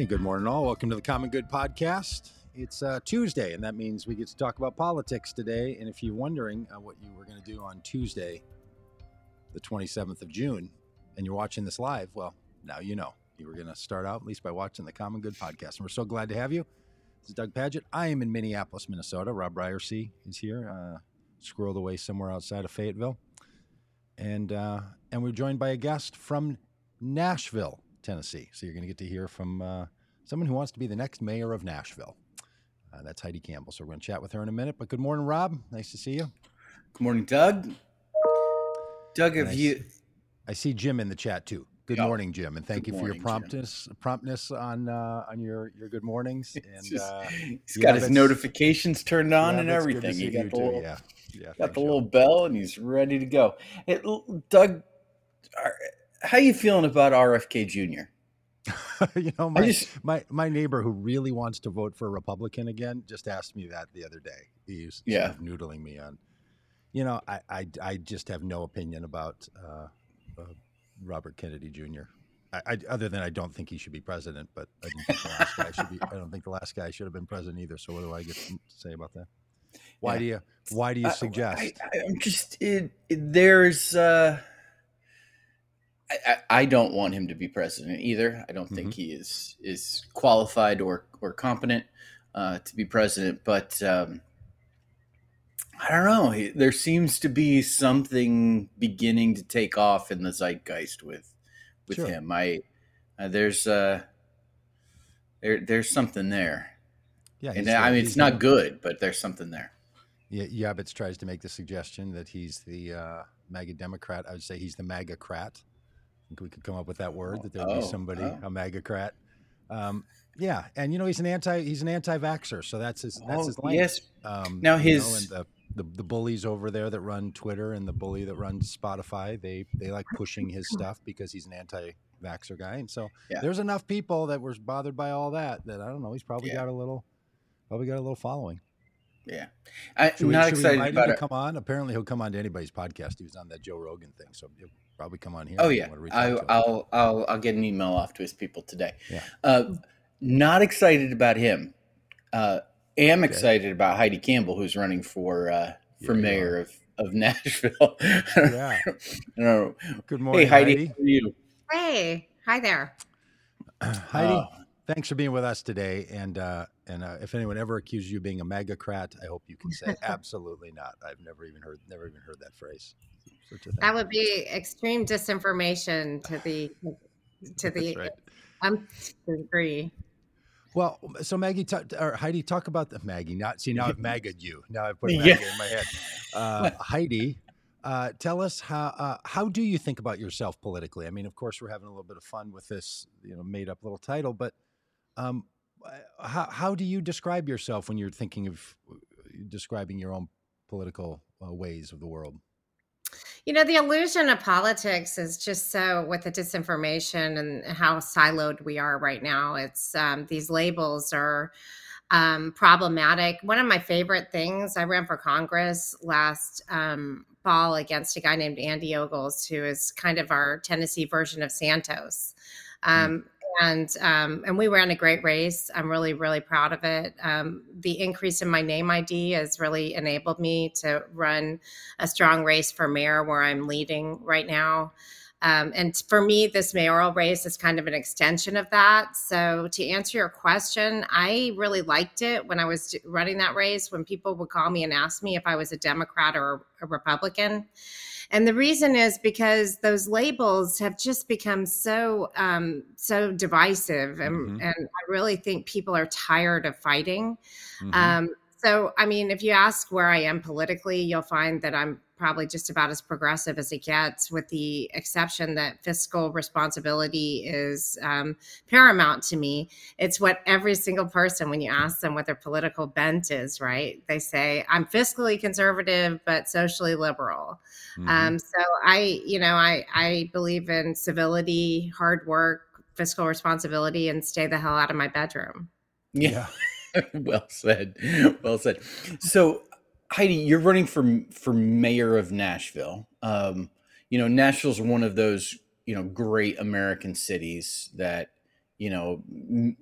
Hey, good morning, all. Welcome to the Common Good Podcast. It's uh, Tuesday, and that means we get to talk about politics today. And if you're wondering uh, what you were going to do on Tuesday, the 27th of June, and you're watching this live, well, now you know. You were going to start out at least by watching the Common Good Podcast. And we're so glad to have you. This is Doug Pagitt. I am in Minneapolis, Minnesota. Rob Ryerse is here, uh, squirreled away somewhere outside of Fayetteville. And, uh, and we're joined by a guest from Nashville, Tennessee. So you're going to get to hear from uh, someone who wants to be the next mayor of Nashville. Uh, that's Heidi Campbell. So we're going to chat with her in a minute. But good morning, Rob. Nice to see you. Good morning, Doug. Doug, have you? I see Jim in the chat too. Good Yeah. morning, Jim, and thank Good you for morning, your Jim. promptness promptness on uh, on your your good mornings. And just- uh, he's got his notifications turned on yeah, and that's good to everything. He got the too. little, yeah, yeah. got the little bell, and he's ready to go. It, Doug, are, how you feeling about RFK Jr.? you know, my, just, my my neighbor who really wants to vote for a Republican again just asked me that the other day. He's Yeah. sort of noodling me on. You know, I I, I just have no opinion about uh, uh, Robert Kennedy Jr. I, I, other than I don't think he should be president, but I don't think the last guy should be. I don't think the last guy should have been president either. So what do I get to say about that? Why Yeah. do you Why do you suggest? I, I'm just it, it- there's. Uh, I, I, don't want him to be president either. I don't Mm-hmm. think he is is qualified or or competent uh, to be president. But um, I don't know. There seems to be something beginning to take off in the zeitgeist with with Sure. him. I uh, there's uh, there there's something there, yeah, and I mean it's not good, but there's something there. Yeah, Yabitz tries to make the suggestion that he's the uh, MAGA Democrat. I would say he's the MAGA crat. I we could come up with that word that there would be Oh, somebody oh. a MAGA crat. Um, yeah, and you know he's an anti he's an anti-vaxxer, so that's his that's Oh, his lane. yes, Um, Now you know, his- and the, the the bullies over there that run Twitter and the bully that runs Spotify, they they like pushing his stuff because he's an anti-vaxxer guy, and so Yeah. there's enough people that were bothered by all that that I don't know. He's probably Yeah. got a little probably got a little following. Yeah, I'm Should we, not excited about him it. to come on? Apparently, he'll come on to anybody's podcast. He was on that Joe Rogan thing, so probably come on here. Oh yeah, wanna I, out to him. I'll I'll I'll get an email off to his people today. Yeah. Uh, not excited about him. Uh, am Okay. excited about Heidi Campbell, who's running for uh, for Yeah, mayor of of Nashville. Yeah. know. Good morning, Hey Heidi, Heidi. how are you? Hey, hi there. Heidi, Uh, thanks for being with us today. And uh, and uh, if anyone ever accuses you of being a MAGA-crat, I hope you can say absolutely not. I've never even heard never even heard that phrase. Such a thing. That would be extreme disinformation to the to the That's right. nth degree. Well, so Maggie ta- or Heidi, talk about the Maggie. Not see now I've magged you. Now I've put Yeah. Maggie in my head. Uh, Heidi, uh, tell us how uh, how do you think about yourself politically? I mean, of course, we're having a little bit of fun with this, you know, made up little title, but um, uh, how how do you describe yourself when you're thinking of uh, describing your own political uh, ways of the world? You know, the illusion of politics is just so with the disinformation and how siloed we are right now. It's um, these labels are um, problematic. One of my favorite things, I ran for Congress last um, fall against a guy named Andy Ogles, who is kind of our Tennessee version of Santos. Um, And um, and we ran a great race. I'm really really proud of it. Um, the increase in my name ID has really enabled me to run a strong race for mayor where I'm leading right now. Um, and for me, this mayoral race is kind of an extension of that. So, to answer your question, I really liked it when I was running that race when people would call me and ask me if I was a Democrat or a Republican. And the reason is because those labels have just become so um, so divisive, and, Mhm. and I really think people are tired of fighting. Mhm. Um, so, I mean, if you ask where I am politically, you'll find that I'm probably just about as progressive as it gets, with the exception that fiscal responsibility is um, paramount to me. It's what every single person, when you ask them what their political bent is, right? They say, I'm fiscally conservative, but socially liberal. Mhm. Um, so I, you know, I I believe in civility, hard work, fiscal responsibility, and stay the hell out of my bedroom. yeah. well said. Well said. So, Heidi, you're running for for mayor of Nashville. Um, you know, Nashville's one of those you know great American cities that you know,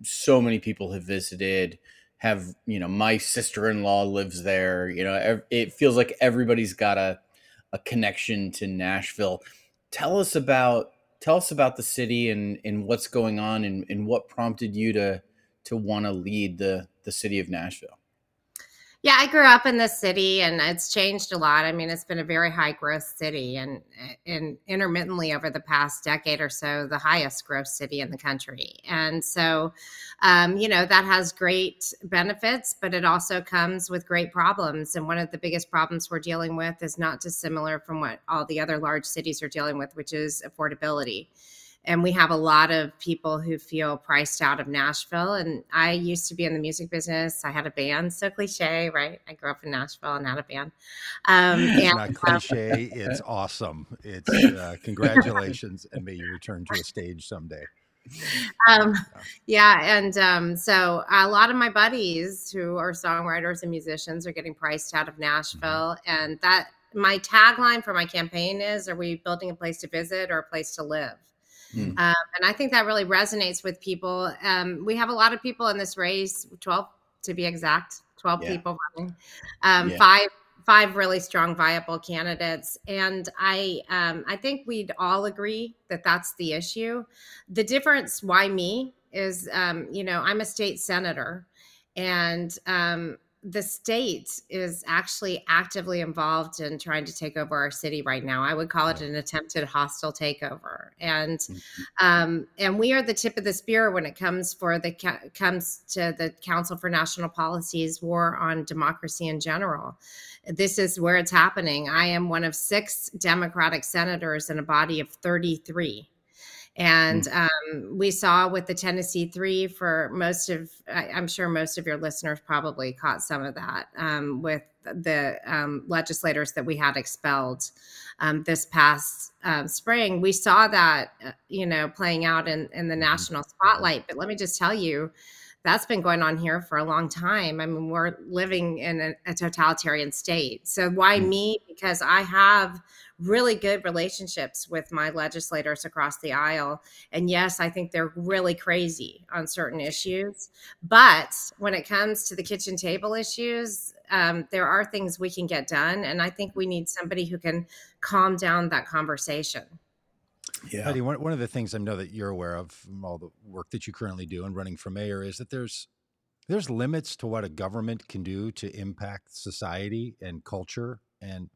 so many people have visited. Have you know, my sister in law lives there. You know, it feels like everybody's got a a connection to Nashville. Tell us about tell us about the city and and what's going on and, and what prompted you to to want to lead the the city of Nashville. Yeah, I grew up in the city and it's changed a lot. I mean, it's been a very high growth city and intermittently over the past decade or so, the highest growth city in the country. And so um, you know, that has great benefits, but it also comes with great problems. And one of the biggest problems we're dealing with is not dissimilar from what all the other large cities are dealing with, which is affordability and we have a lot of people who feel priced out of Nashville. And I used to be in the music business. I had a band, so cliche, right? I grew up in Nashville and had a band. Um, it's and, not cliche. it's awesome. It's uh, congratulations, and may you return to a stage someday. Um, yeah, and um, so a lot of my buddies who are songwriters and musicians are getting priced out of mm-hmm. Nashville, mm-hmm. and that my tagline for my campaign is: "Are we building a place to visit or a place to live?" Mm. Um, and I think that really resonates with people. Um, we have a lot of people in this race, 12 to be exact, 12 yeah. people running, um, yeah. five five really strong viable candidates and i um, i think we'd all agree that that's the issue the difference why me is um, you know i'm a state senator and um, the state is actually actively involved in trying to take over our city right now. I would call it an attempted hostile takeover, and mm-hmm. um, and we are the tip of the spear when it comes for the comes to the Council for National Policy's war on democracy in general. This is where it's happening. I am one of six Democratic senators in a body of thirty three and mm. um, we saw with the Tennessee Three for most of, I, am sure most of your listeners probably caught some of that um, with the um, legislators that we had expelled um, this past um, spring. We saw that, uh, you know, playing out in, in the mm-hmm. national spotlight. But let me just tell you, that's been going on here for a long time. I mean, we're living in a, a totalitarian state. So why mm. me? Because I have really good relationships with my legislators across the aisle. And yes, I think they're really crazy on certain issues. But when it comes to the kitchen table issues, um, there are things we can get done. And I think we need somebody who can calm down that conversation. Yeah. Heidi, one, one of the things I know that you're aware of from all the work that you currently do and running for mayor is that there's there's limits to what a government can do to impact society and culture and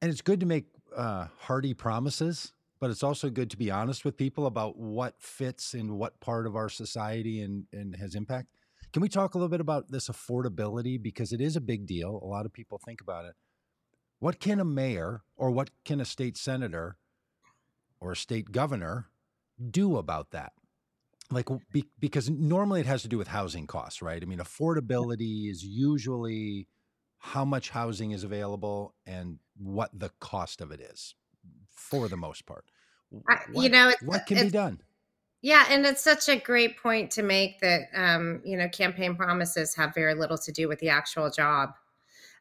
and it's good to make uh, hearty promises, but it's also good to be honest with people about what fits in what part of our society and, and has impact. Can we talk a little bit about this affordability? Because it is a big deal. A lot of people think about it. What can a mayor or what can a state senator or a state governor do about that? Like, be, because normally it has to do with housing costs, right? I mean, affordability is usually how much housing is available and what the cost of it is for the most part. What, you know, what can be done? Yeah, and it's such a great point to make that um, you know campaign promises have very little to do with the actual job.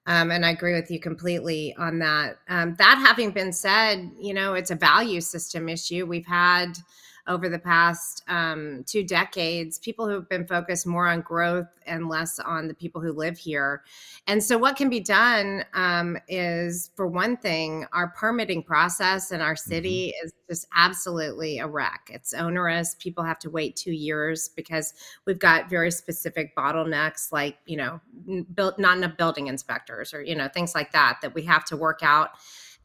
Um, and I agree with you completely on that. Um, that having been said, you know, it's a value system issue. We've had over the past um, two decades, people who've been focused more on growth and less on the people who live here. And so, what can be done um, is, for one thing, our permitting process in our city mm-hmm. is just absolutely a wreck. It's onerous. People have to wait two years because we've got very specific bottlenecks, like you know, built not enough building inspectors or you know things like that that we have to work out.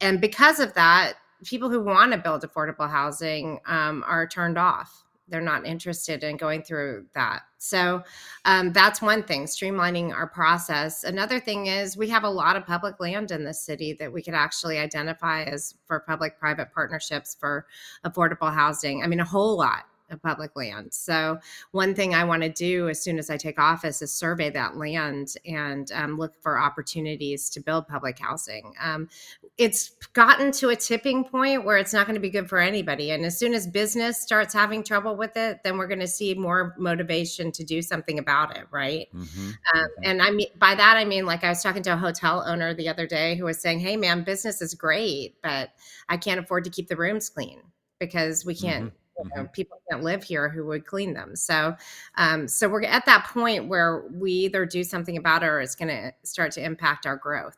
And because of that, people who want to build affordable housing um, are turned off. They're not interested in going through that. So um, that's one thing, streamlining our process. Another thing is we have a lot of public land in the city that we could actually identify as for public private partnerships for affordable housing. I mean, a whole lot public land. So, one thing I want to do as soon as I take office is survey that land and um, look for opportunities to build public housing. Um, it's gotten to a tipping point where it's not going to be good for anybody. And as soon as business starts having trouble with it, then we're going to see more motivation to do something about it, right? Mm-hmm. Um, and I mean, by that, I mean, like I was talking to a hotel owner the other day who was saying, Hey, man, business is great, but I can't afford to keep the rooms clean because we can't. Mm-hmm you know, people can't live here who would clean them. So, um, so we're at that point where we either do something about it or it's going to start to impact our growth.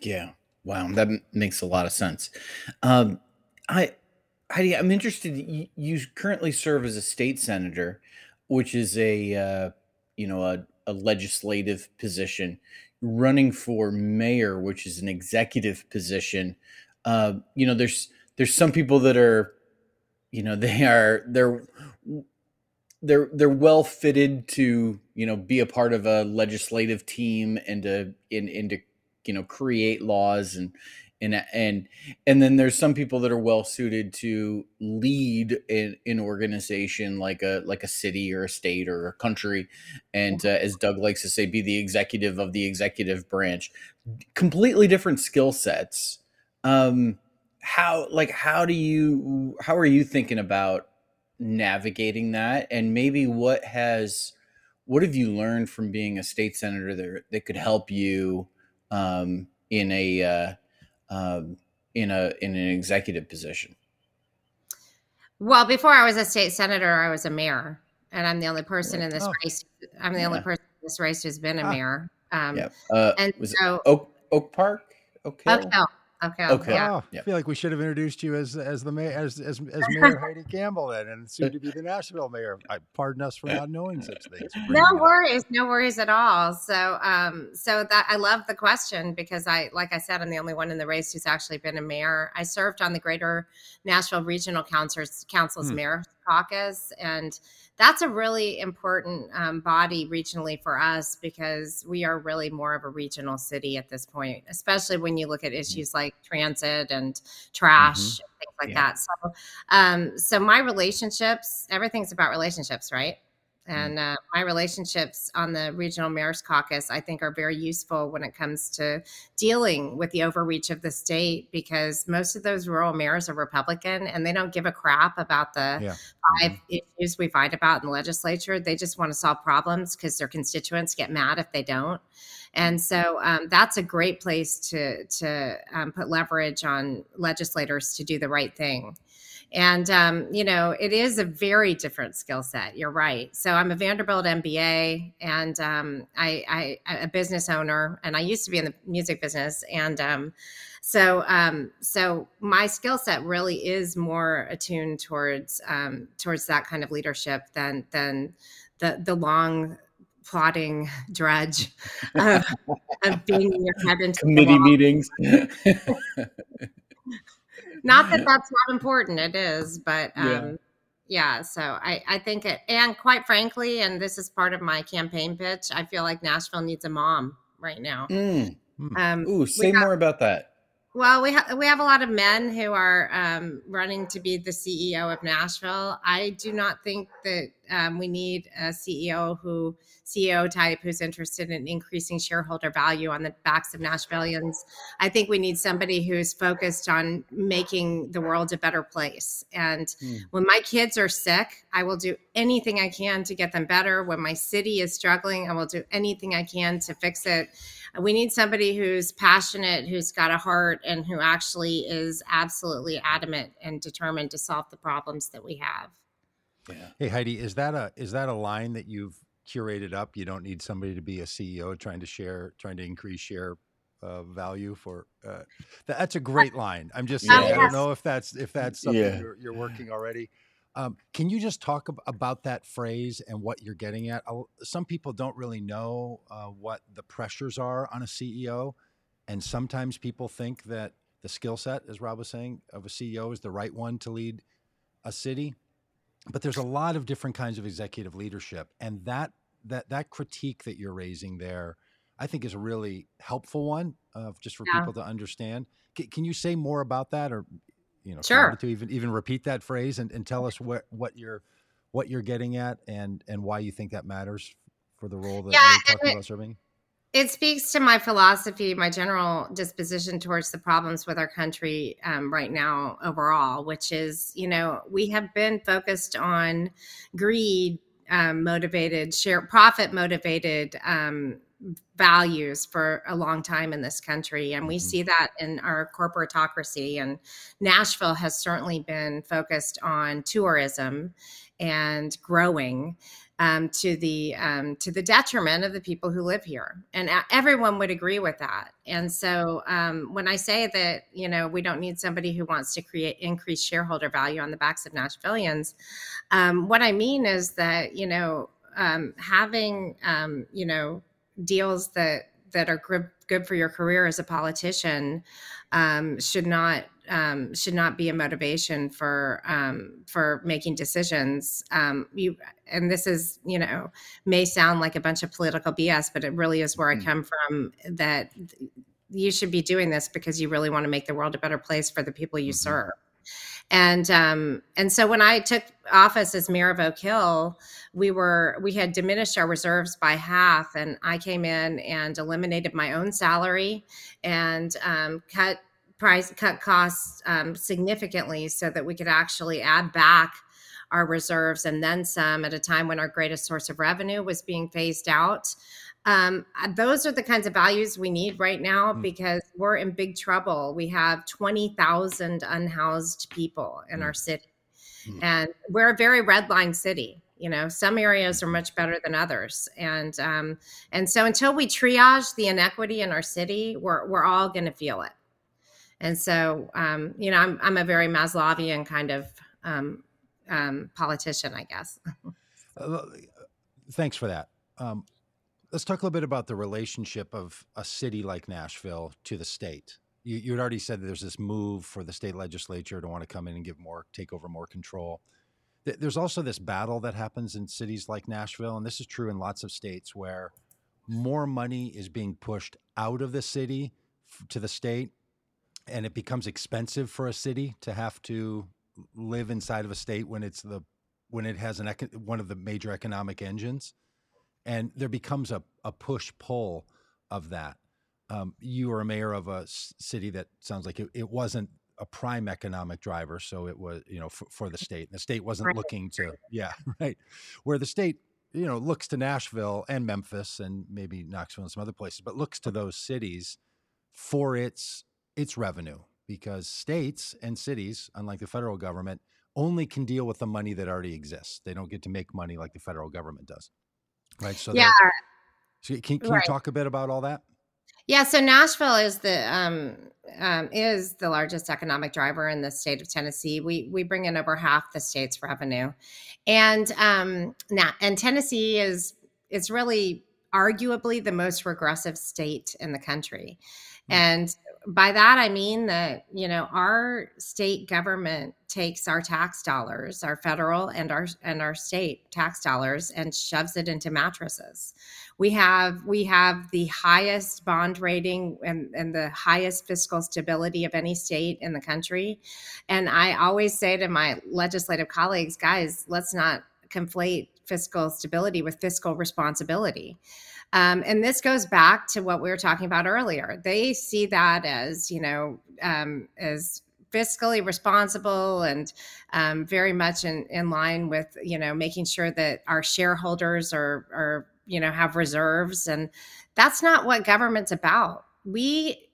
Yeah. Wow. That makes a lot of sense. Um, I, Heidi, I'm interested. You, you currently serve as a state senator, which is a, uh, you know, a, a legislative position running for mayor, which is an executive position. Uh, you know, there's there's some people that are, you know, they are they're they're they're well fitted to you know be a part of a legislative team and to in and to you know create laws and and and and then there's some people that are well suited to lead in an organization like a like a city or a state or a country. And uh, as doug likes to say be the executive of the executive branch. Completely different skill sets. Um how like how do you how are you thinking about navigating that and maybe what has what have you learned from being a state senator that, that could help you um, in a uh, um, in a in an executive position? Well, before I was a state senator, I was a mayor, and I'm the only person in this oh. race. I'm the yeah. only person in this race who's been a mayor. Um, yeah. Uh, and so Oak Oak Park, Oak Hill. Oak Hill. Okay. Okay. Yeah. Oh, I feel like we should have introduced you as as the mayor as as, as Mayor Heidi Campbell then, and soon to be the Nashville mayor. I pardon us for not knowing such things. No worries, no worries at all. So, um, so that I love the question because I, like I said, I'm the only one in the race who's actually been a mayor. I served on the Greater Nashville Regional Council's Council's hmm. mayor caucus, and that's a really important um, body regionally for us because we are really more of a regional city at this point, especially when you look at mm-hmm. issues like transit and trash mm-hmm. and things like yeah. that. So, um, so my relationships, everything's about relationships, right? Mm-hmm. And uh, my relationships on the regional mayor's caucus, I think, are very useful when it comes to dealing with the overreach of the state because most of those rural mayors are Republican and they don't give a crap about the yeah. 5 mm-hmm. issues we fight about in the legislature. They just want to solve problems because their constituents get mad if they don't. And so um, that's a great place to to um, put leverage on legislators to do the right thing. And, um, you know, it is a very different skill set. You're right. So I'm a Vanderbilt MBA and um, I, I, a business owner, and I used to be in the music business. And um, so, um, so my skill set really is more attuned towards um, towards that kind of leadership than than the the long plotting drudge of, of being in your head into committee meetings. not that that's not important it is but um yeah. yeah. so I, I think it and quite frankly and this is part of my campaign pitch i feel like nashville needs a mom right now mm. um Ooh, say more about that well, we have we have a lot of men who are um, running to be the CEO of Nashville. I do not think that um, we need a CEO who CEO type who's interested in increasing shareholder value on the backs of Nashvillians. I think we need somebody who's focused on making the world a better place. And mm. when my kids are sick, I will do anything I can to get them better. When my city is struggling, I will do anything I can to fix it. We need somebody who's passionate, who's got a heart, and who actually is absolutely adamant and determined to solve the problems that we have. Yeah. Hey Heidi, is that a is that a line that you've curated up? You don't need somebody to be a CEO trying to share, trying to increase share uh, value for. Uh, that's a great line. I'm just saying. I don't know if that's if that's something yeah. you're, you're, working already. Um, can you just talk ab- about that phrase and what you're getting at? Some people don't really know uh, what the pressures are on a CEO, and sometimes people think that the skill set, as Rob was saying, of a CEO is the right one to lead a city but there's a lot of different kinds of executive leadership and that that that critique that you're raising there i think is a really helpful one uh, just for yeah. people to understand C- can you say more about that or you know sure. to even even repeat that phrase and, and tell us what what you're what you're getting at and and why you think that matters for the role that yeah, you're talking about serving it speaks to my philosophy, my general disposition towards the problems with our country um, right now, overall, which is, you know, we have been focused on greed um, motivated, share profit motivated um, values for a long time in this country. And we mm-hmm. see that in our corporatocracy. And Nashville has certainly been focused on tourism and growing um, to the um, to the detriment of the people who live here, and everyone would agree with that. And so, um, when I say that you know we don't need somebody who wants to create increased shareholder value on the backs of Nashvillians, um, what I mean is that you know um, having um, you know deals that that are good, good for your career as a politician um, should not um, should not be a motivation for um, for making decisions. Um, you and this is you know may sound like a bunch of political BS, but it really is where I mm. come from. That you should be doing this because you really want to make the world a better place for the people you mm-hmm. serve. And um, and so when I took office as mayor of Oak Hill, we were we had diminished our reserves by half, and I came in and eliminated my own salary and um, cut price cut costs um, significantly so that we could actually add back our reserves and then some at a time when our greatest source of revenue was being phased out. Um, uh, those are the kinds of values we need right now mm. because we're in big trouble. We have 20,000 unhoused people in mm. our city, mm. and we're a very red line city. You know, some areas are much better than others, and um, and so until we triage the inequity in our city, we're we're all going to feel it. And so, um, you know, I'm, I'm a very Maslowian kind of um, um, politician, I guess. uh, thanks for that. Um, let's talk a little bit about the relationship of a city like Nashville to the state. You, you had already said there's this move for the state legislature to want to come in and give more, take over more control. There's also this battle that happens in cities like Nashville, and this is true in lots of states where more money is being pushed out of the city to the state and it becomes expensive for a city to have to live inside of a state when it's the when it has an one of the major economic engines and there becomes a, a push pull of that um, you are a mayor of a city that sounds like it, it, wasn't a prime economic driver so it was you know for, for the state And the state wasn't right. looking to yeah right where the state you know looks to nashville and memphis and maybe knoxville and some other places but looks to those cities for its its revenue because states and cities, unlike the federal government, only can deal with the money that already exists. They don't get to make money like the federal government does. Right. So yeah. So can, can right. you talk a bit about all that? Yeah, so Nashville is the um, um, is the largest economic driver in the state of Tennessee. We we bring in over half the state's revenue, and um, now and Tennessee is is really arguably the most regressive state in the country, mm-hmm. and by that I mean that you know our state government takes our tax dollars, our federal and our and our state tax dollars, and shoves it into mattresses. We have we have the highest bond rating and, and the highest fiscal stability of any state in the country. And I always say to my legislative colleagues, guys, let's not conflate fiscal stability with fiscal responsibility. Um, and this goes back to what we were talking about earlier. They see that as, you know, um, as fiscally responsible and um, very much in, in line with, you know, making sure that our shareholders are, are, you know, have reserves. And that's not what government's about. We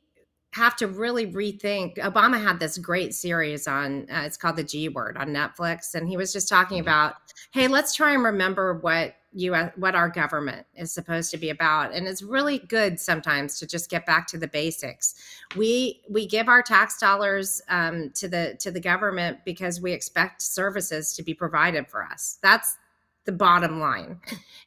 have to really rethink. Obama had this great series on, uh, it's called The G Word on Netflix. And he was just talking mm-hmm. about, hey, let's try and remember what US what our government is supposed to be about and it's really good sometimes to just get back to the basics we we give our tax dollars um, to the to the government because we expect services to be provided for us that's the bottom line.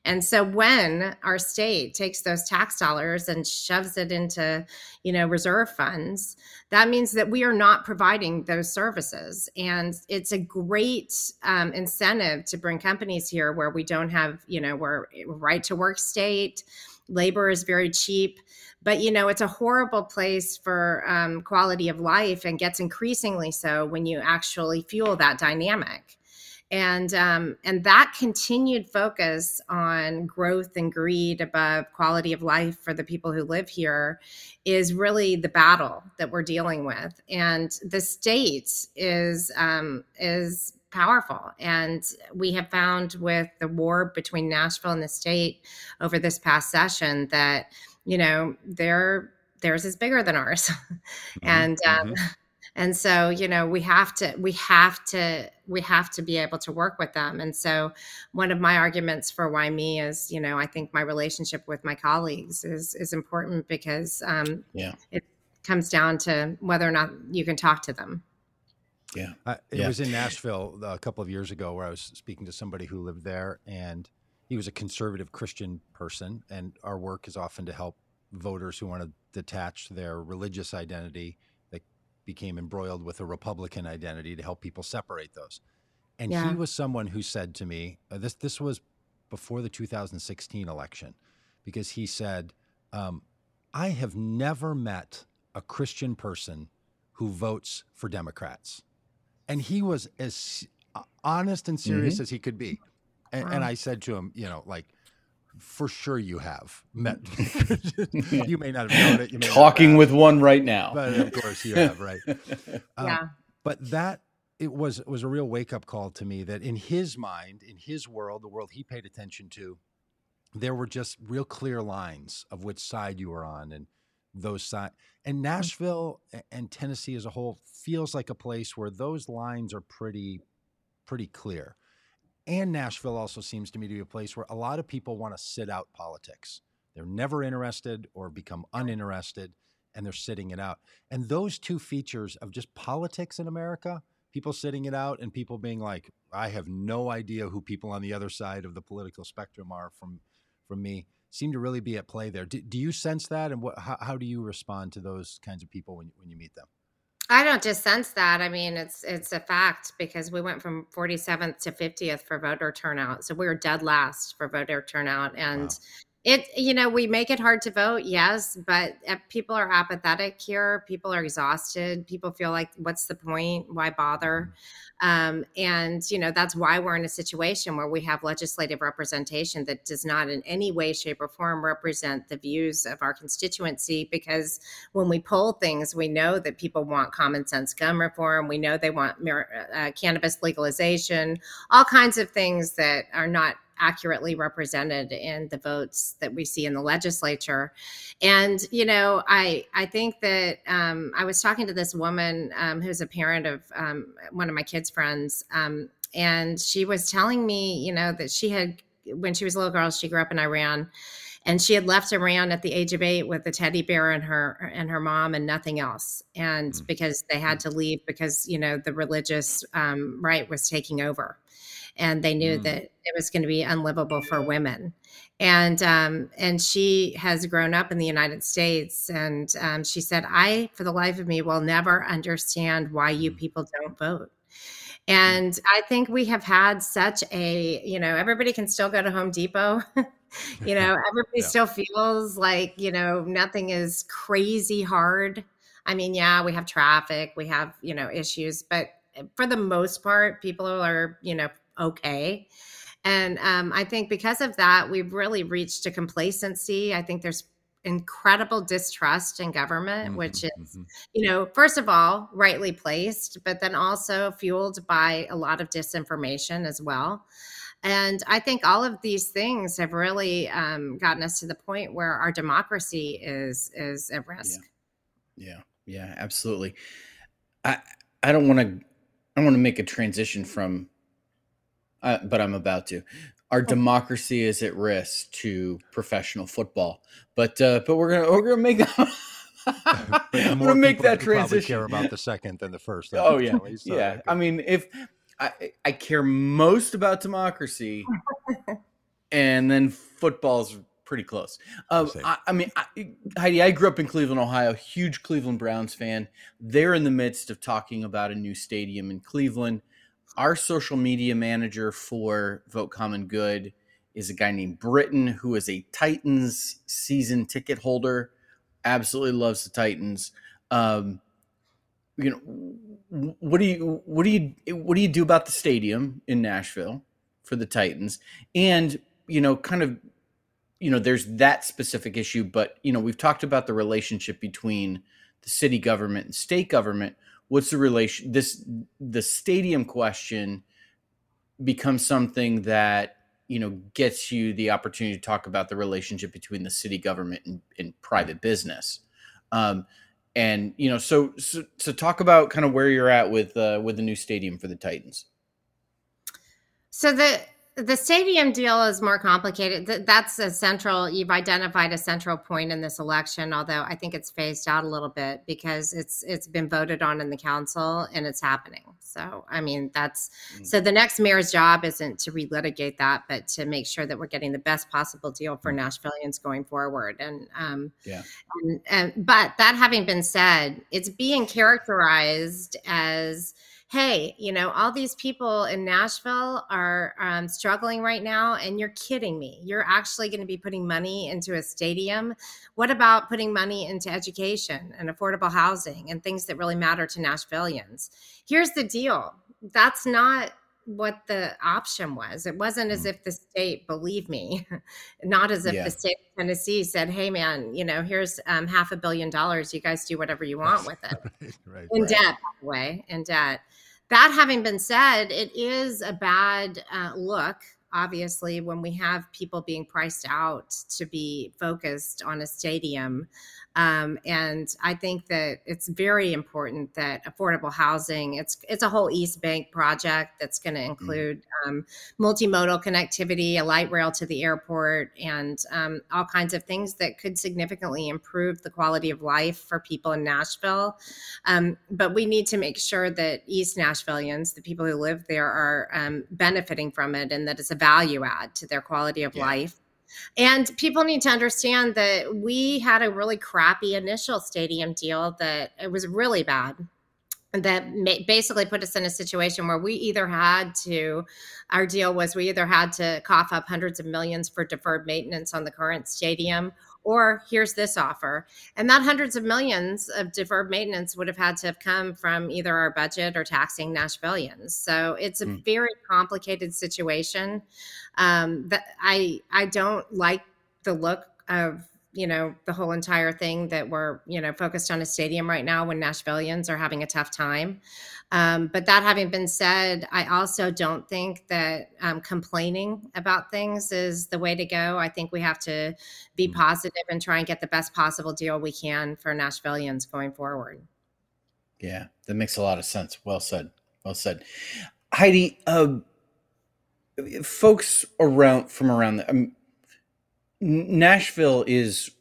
And so when our state takes those tax dollars and shoves it into, you know, reserve funds, that means that we are not providing those services. And it's a great um, incentive to bring companies here where we don't have, you know, we're right to work state, labor is very cheap but you know it's a horrible place for um, quality of life and gets increasingly so when you actually fuel that dynamic and um, and that continued focus on growth and greed above quality of life for the people who live here is really the battle that we're dealing with and the state is um, is powerful. And we have found with the war between Nashville and the state over this past session that, you know, their theirs is bigger than ours. Mm-hmm. and um, mm-hmm. And so you know we have to we have to we have to be able to work with them. And so one of my arguments for why me is you know i think my relationship with my colleagues is is important because um yeah. it comes down to whether or not you can talk to them. Yeah. Uh, it yeah. was in nashville a couple of years ago where i was speaking to somebody who lived there and he was a conservative christian person and our work is often to help voters who want to detach their religious identity became embroiled with a Republican identity to help people separate those. And yeah. he was someone who said to me, uh, this this was before the 2016 election, because he said, um, "I have never met a Christian person who votes for Democrats," and he was as honest and serious mm-hmm. as he could be. And, wow. and I said to him, you know, like for sure you have met. you may not have known it. You may talking with one right now, but of course you have, right? Um, yeah. But that it was was a real wake up call to me that in his mind, in his world, the world he paid attention to, there were just real clear lines of which side you were on, and those side. And. Nashville and Tennessee as a whole feels like a place where those lines are pretty pretty clear. And Nashville also seems to me to be a place where a lot of people want to sit out politics. They're never interested or become uninterested and they're sitting it out. And those two features of just politics in America, people sitting it out and people being like, I have no idea who people on the other side of the political spectrum are from from me, seem to really be at play there. Do, do you sense that? And what, how, how do you respond to those kinds of people when, when you meet them? I don't just sense that. I mean, it's it's a fact because we went from 47th to 50th for voter turnout. So we were dead last for voter turnout and wow. It you know, we make it hard to vote, yes, but uh, people are apathetic here. People are exhausted. People feel like what's the point? Why bother? Mm-hmm. Um, and, you know, that's why we're in a situation where we have legislative representation that does not in any way, shape, or form represent the views of our constituency. Because when we poll things, we know that people want common sense gun reform. We know they want uh, cannabis legalization, all kinds of things that are not accurately represented in the votes that we see in the legislature. And you know, I I think that um, I was talking to this woman um, who's a parent of um, one of my kids' friends, um, and she was telling me, you know, that she had when she was a little girl, she grew up in Iran and she had left Iran at the age of eight with a teddy bear and her and her mom and nothing else and mm. because they had to leave because you know the religious um, right was taking over and they knew mm. that it was going to be unlivable for women. And um, and she has grown up in the United States, and um, she said, "I, for the life of me, will never understand why you mm. people don't vote." Mm. And I think we have had such a, you know, everybody can still go to Home Depot. you know, everybody yeah. still feels like, you know, nothing is crazy hard. I mean, yeah, we have traffic, we have, you know, issues, but eh, for the most part, people are, you know, okay. And um, I think because of that, we've really reached a complacency. I think there's incredible distrust in government, mm-hmm, which is, mm-hmm. you know, first of all, rightly placed, but then also fueled by a lot of disinformation as well. And I think all of these things have really um, gotten us to the point where our democracy is is at risk. Yeah, yeah, yeah absolutely. I I don't want to I want to make a transition from uh, but I'm about to. Our democracy is at risk to professional football, but uh, but we're gonna we're gonna make that. we're gonna make that transition. Care about the second than the first. Oh yeah, so yeah. I mean, if I I care most about democracy, and then football's pretty close. Um, I, I, mean, I, Heidi, I grew up in Cleveland, Ohio. Huge Cleveland Browns fan. They're in the midst of talking about a new stadium in Cleveland our social media manager for Vote Common Good is a guy named Britton, who is a Titans season ticket holder. Absolutely loves the Titans. Um, you know, what do you what do you what do you do about the stadium in Nashville for the Titans? And you know, kind of, you know, there's that specific issue, but you know, we've talked about the relationship between the city government and state government what's the relation this the stadium question becomes something that you know gets you the opportunity to talk about the relationship between the city government and, and private business. Um, and you know, so, so so talk about kind of where you're at with uh, with the new stadium for the Titans. So the the stadium deal is more complicated. That's a central. You've identified a central point in this election, although I think it's phased out a little bit because it's it's been voted on in the council and it's happening. So I mean, that's mm-hmm. so the next mayor's job isn't to relitigate that, but to make sure that we're getting the best possible deal for mm-hmm. Nashvilleians going forward. And um, yeah, and, and but that having been said, it's being characterized as hey, you know, all these people in Nashville are um, struggling right now, and you're kidding me. You're actually going to be putting money into a stadium. What about putting money into education and affordable housing and things that really matter to Nashvilleians? Here's the deal that's not what the option was. It wasn't as mm. if the state, believe me, not as if yeah. the state of Tennessee said, "Hey, man, you know, here's um, half a billion dollars. You guys do whatever you want with it." right, right, in right. debt, by the way, in debt. That having been said, it is a bad uh, look obviously when we have people being priced out to be focused on a stadium um, and I think that it's very important that affordable housing it's it's a whole East Bank project that's going to mm-hmm. include um, multimodal connectivity, a light rail to the airport, and um, all kinds of things that could significantly improve the quality of life for people in Nashville. Um, but we need to make sure that East Nashvilleians, the people who live there, are um, benefiting from it, and that it's a value add to their quality of yeah. life. And people need to understand that we had a really crappy initial stadium deal that it was really bad that basically put us in a situation where we either had to our deal was we either had to cough up hundreds of millions for deferred maintenance on the current stadium or here's this offer. And that hundreds of millions of deferred maintenance would have had to have come from either our budget or taxing Nashvilleians. So it's a mm. very complicated situation. Um, that I I don't like the look of you know the whole entire thing that we're you know focused on a stadium right now when Nashvilleians are having a tough time. Um, but that having been said, I also don't think that um, complaining about things is the way to go. I think we have to be mm-hmm. positive and try and get the best possible deal we can for Nashvilleians going forward. Yeah, that makes a lot of sense. Well said. Well said, Heidi. Uh, folks around from around the, um, Nashville is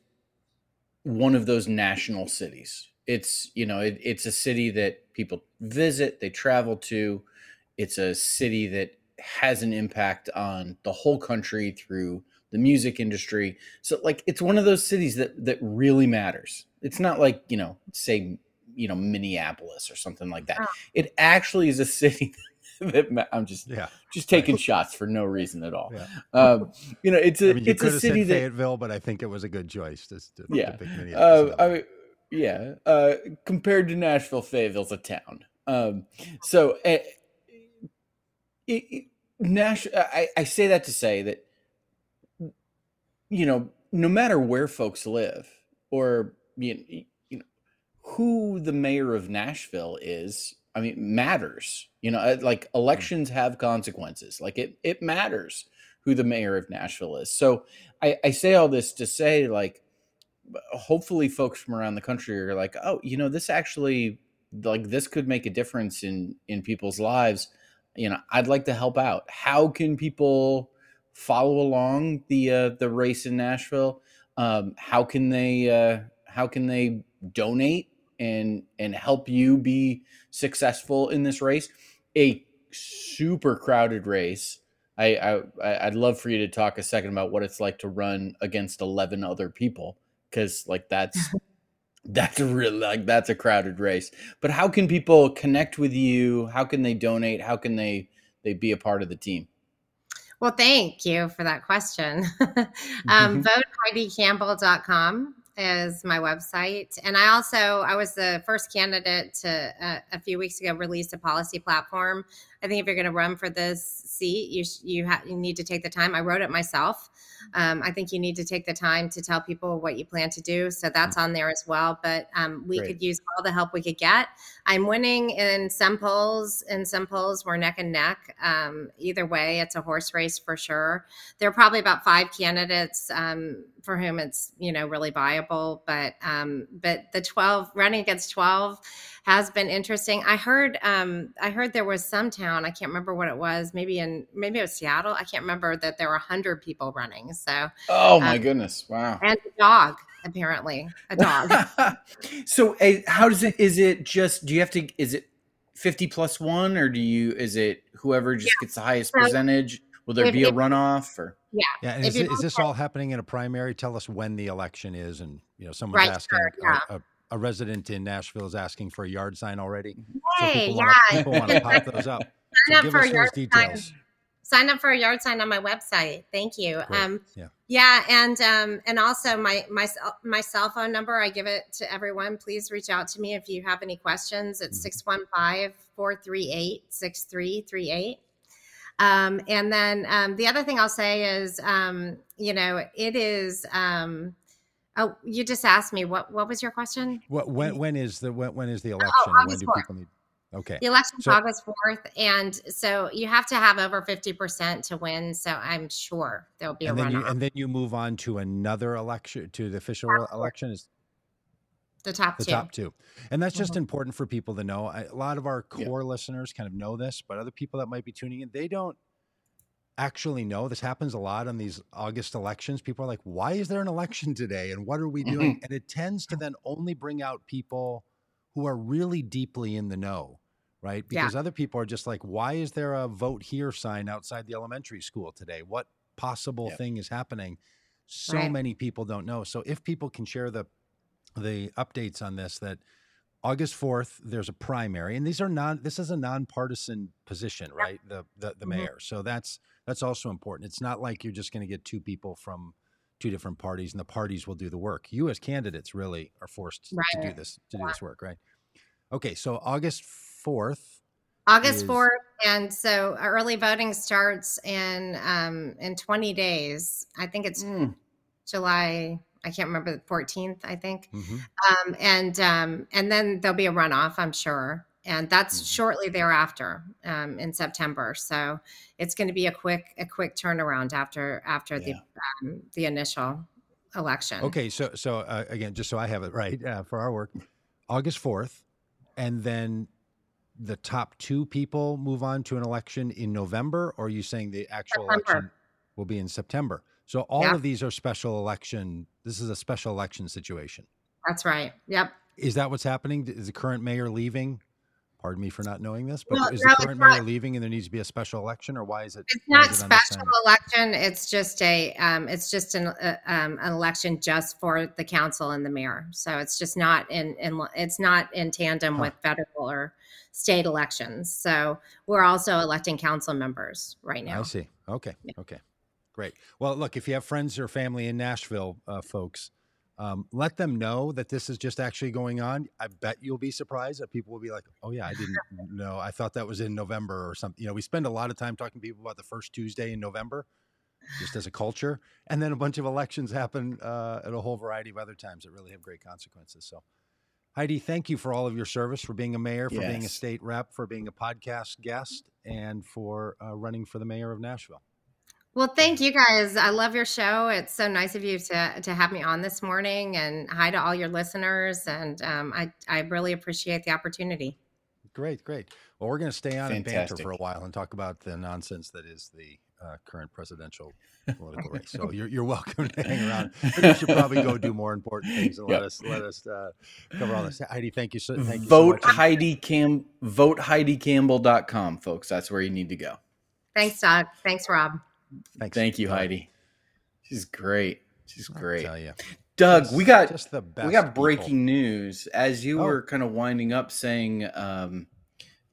one of those national cities. It's you know it, it's a city that people visit, they travel to. It's a city that has an impact on the whole country through the music industry. So like it's one of those cities that that really matters. It's not like, you know, say you know Minneapolis or something like that. It actually is a city that I'm just yeah. just taking right. shots for no reason at all. Yeah. Um, you know, it's a I mean, it's a city that Fayetteville, but I think it was a good choice to, to, yeah. To uh, I mean, yeah. Uh, compared to Nashville, Fayetteville's a town. Um, so uh, it, it, Nash, I, I say that to say that you know, no matter where folks live or you know, you know who the mayor of Nashville is I mean, matters. You know, uh, like hmm. elections have consequences. Like it, it matters who the mayor of Nashville is. So I, I say all this to say, like, hopefully, folks from around the country are like, oh, you know, this actually, like, this could make a difference in in people's lives. You know, I'd like to help out. How can people follow along the uh, the race in Nashville? Um, how can they uh, how can they donate and and help you be successful in this race. A super crowded race. I, I I'd love for you to talk a second about what it's like to run against eleven other people because like that's that's a real like that's a crowded race. But how can people connect with you? How can they donate? How can they they be a part of the team? Well, thank you for that question. um, mm-hmm. VoteHeidiCampbell.com is my website. And I also, I was the first candidate to uh, a few weeks ago release a policy platform I think if you're going to run for this seat, you you, ha- you need to take the time. I wrote it myself. Um, I think you need to take the time to tell people what you plan to do. So that's on there as well. But um, we Great. could use all the help we could get. I'm winning in some polls. In some polls, we're neck and neck. Um, either way, it's a horse race for sure. There are probably about five candidates um, for whom it's you know really viable. But um, but the 12 running against 12 has been interesting. I heard um, I heard there was some town I can't remember what it was. Maybe in maybe it was Seattle. I can't remember that there were hundred people running. So Oh my Um, goodness! Wow. and a dog apparently a dog. so, how does it? Is it just? Do you have to? Is it fifty plus one, or do you? Is it whoever just gets the highest So, percentage? Will there if- be a if- runoff? Or Yeah, and If is, it- is this all happening in a primary? Tell us when the election is, and you know, someone's Right, asking. sure, yeah. a, a, a resident in Nashville is asking for a yard sign already. Hey, people yeah. wanna, people want to pop those up. Sign So up give for us a those yard sign. sign up for a yard sign on my website. Thank you. Great. Um, Yeah. yeah, and um, and also my my cell- my cell phone number. I give it to everyone. Please reach out to me if you have any questions. It's Mhm. 615-438-6338. Um, and then um, the other thing I'll say is, um, you know, it is. Um, oh, you just asked me what what was your question? What when when is the when, when is the election? Oh, August do 4th. people need? Okay. The election's So- August 4th. And so you have to have over 50% to win. So I'm sure there'll be And a then you and then you move on to another election to the official election is the top the two. top two and that's just Mhm. important for people to know I, a lot of our Yeah. core listeners kind of know this but other people that might be tuning in they don't actually know this happens a lot on these august elections people are like why is there an election today and what are we doing Mm-hmm. and it tends to then only bring out people who are really deeply in the know right Yeah. because other people are just like why is there a vote here sign outside the elementary school today what possible Yep. thing is happening so Right. many people don't know so if people can share the the updates on this that August 4th there's a primary and these are non this is a nonpartisan position right the the, the Mhm. mayor so that's that's also important it's not like you're just going to get two people from two different parties and the parties will do the work you as candidates really are forced to do this to do this work right okay so August 4th August is- 4th. And so early voting starts in um, in 20 days. I think it's Mm, July. I can't remember the 14th, I think. Mhm. Um, and um, and then there'll be a runoff, I'm sure. And that's Mhm. shortly thereafter um, in September. So it's going to be a quick a quick turnaround after after Yeah. the um, the initial election. Okay, so so uh, again, just so I have it right uh, for our work, August fourth, and then the top two people move on to an election in November, or are you saying the actual September. election will be in September? So all Yeah. of these are special election. This is a special election situation. That's right. Yep. Is that what's happening? Is the current mayor leaving? Pardon me for not knowing this, but No, is no, the current not. mayor leaving, and there needs to be a special election, or why is it? It's not it special election. It's just a um, it's just an uh, um, an election just for the council and the mayor. So it's just not in, in it's not in tandem Huh. with federal or state elections. So we're also electing council members right now. I see. Okay. Okay. Great. Well, look, if you have friends or family in Nashville, uh, folks, um, let them know that this is just actually going on. I bet you'll be surprised that people will be like, "Oh yeah, I didn't know. I thought that was in November or something." You know, we spend a lot of time talking to people about the first Tuesday in November, just as a culture, and then a bunch of elections happen uh, at a whole variety of other times that really have great consequences. So. Heidi, thank you for all of your service, for being a mayor, for being a state rep, for being a podcast guest, and for uh, running for the mayor of Nashville. Well, thank you guys. I love your show. It's so nice of you to to have me on this morning, and hi to all your listeners. And um, I I really appreciate the opportunity. Great, great. Well, we're going to stay on and banter for a while and talk about the nonsense that is the uh, current presidential political race. So you're, you're welcome to hang around. I you should probably go do more important things and let us let us uh, cover all this. Heidi, thank you so thank you vote so much. Heidi Cam vote HeidiCampbell.com, folks. That's where you need to go. Thanks, Doug. Thanks, Rob. Thanks. Thank you, Heidi. She's great. She's I'll great. tell you. Doug, Just- we got just the best. we got people. breaking news as you Oh. were kind of winding up saying um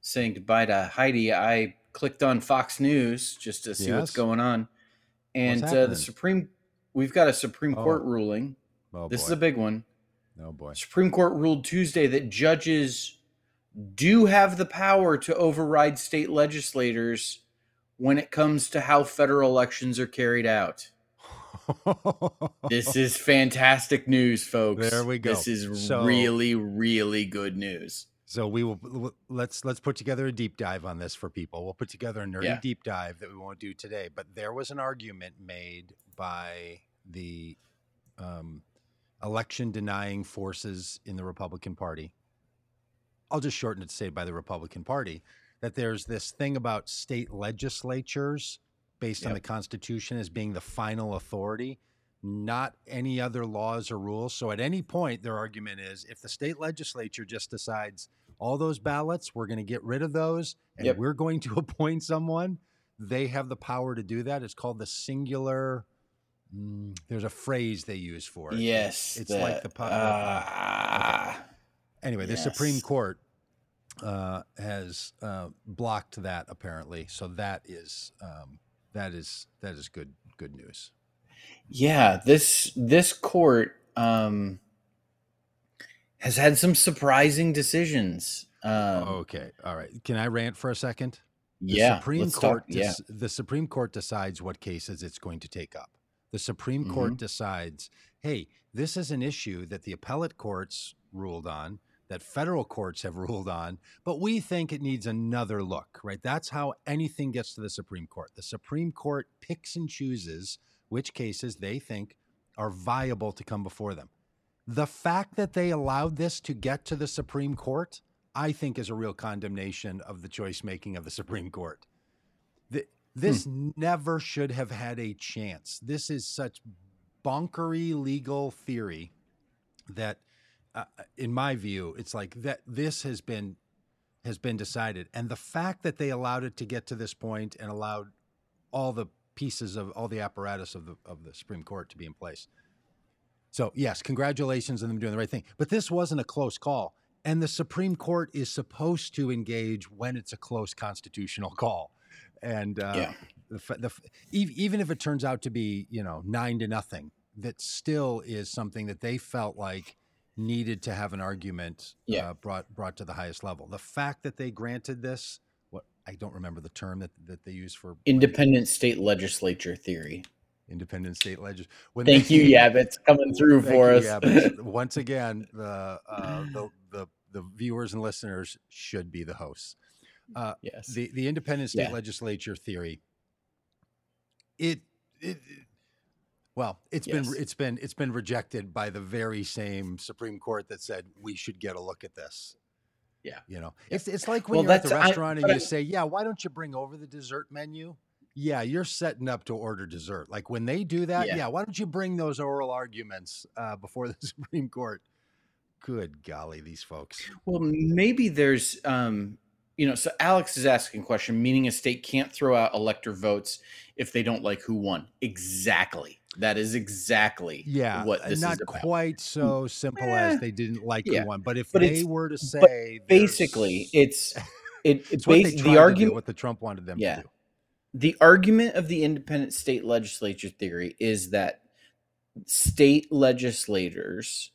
saying goodbye to Heidi I clicked on Fox News just to see what's going on and uh, the Supreme we've got a Supreme Oh, Court ruling Oh this boy. is a big one oh boy. Supreme Court ruled Tuesday that judges do have the power to override state legislators when it comes to how federal elections are carried out. this is fantastic news, folks. There we go. This is So- really, really good news. So we will let's let's put together a deep dive on this for people. We'll put together a nerdy Yeah. deep dive that we won't do today. But there was an argument made by the um, election denying forces in the Republican Party. I'll just shorten it to say by the Republican Party that there's this thing about state legislatures based on the Constitution as being the final authority, not any other laws or rules. So at any point, their argument is if the state legislature just decides all those ballots, we're going to get rid of those and Yep. we're going to appoint someone, they have the power to do that. It's called the singular. mm, there's a phrase they use for it. Yes. It's like the po- uh, Anyway, the Supreme Court uh, has uh, blocked that apparently. So that is um, that is that is good good news. Yeah, this this court um, has had some surprising decisions. Um, okay, all right. Can I rant for a second? The yeah, Supreme Court. talk- yeah, The Supreme Court decides what cases it's going to take up. The Supreme Court Mm-hmm. decides, hey, this is an issue that the appellate courts ruled on, that federal courts have ruled on, but we think it needs another look. Right? That's how anything gets to the Supreme Court. The Supreme Court picks and chooses which cases they think are viable to come before them. The fact that they allowed this to get to the Supreme Court, I think, is a real condemnation of the choice making of the Supreme Court. Th- hmm. This never should have had a chance. This is such bonkery legal theory that, uh, in my view, it's like that. This has been has been decided, and the fact that they allowed it to get to this point and allowed all the pieces of all the apparatus of the of the Supreme Court to be in place. So yes, congratulations on them doing the right thing. But this wasn't a close call, and the Supreme Court is supposed to engage when it's a close constitutional call. And uh, Yeah. the, the even if it turns out to be you know nine to nothing, that still is something that they felt like needed to have an argument Yeah. uh, brought brought to the highest level. The fact that they granted this, what I don't remember the term that that they use for independent state legislature theory. independent state legislature. Thank they- you, Yabbits, coming through Thank for you, us. Yabbits. Once again, the, uh, the the the viewers and listeners should be the hosts. Uh, yes. the the independent state Yeah. legislature theory. It it. Well, it's been it's been it's been rejected by the very same Supreme Court that said we should get a look at this. Yeah. You know, it's it's like when Well, you're at the that's- I- restaurant and you I- say, "Yeah, why don't you bring over the dessert menu?" Yeah, you're setting up to order dessert. Like when they do that, Yeah. yeah, why don't you bring those oral arguments uh, before the Supreme Court? Good golly, these folks. Well, maybe there's, um, you know, so Alex is asking a question, meaning a state can't throw out elector votes if they don't like who won. Exactly. That is exactly Yeah, what this not quite so simple Eh, as they didn't like yeah, the one. But if but they were to say, Basically, it's it, it's it's what they tried the argument what the Trump wanted them Yeah. to do. the argument of the independent state legislature theory is that state legislators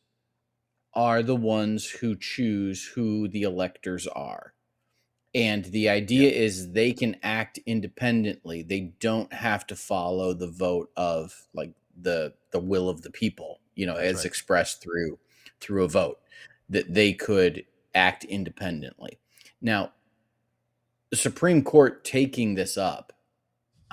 are the ones who choose who the electors are. And the idea is they can act independently. They don't have to follow the vote of like the the will of the people, you know, That's as right. expressed through through a vote. That they could act independently. Now, the Supreme Court taking this up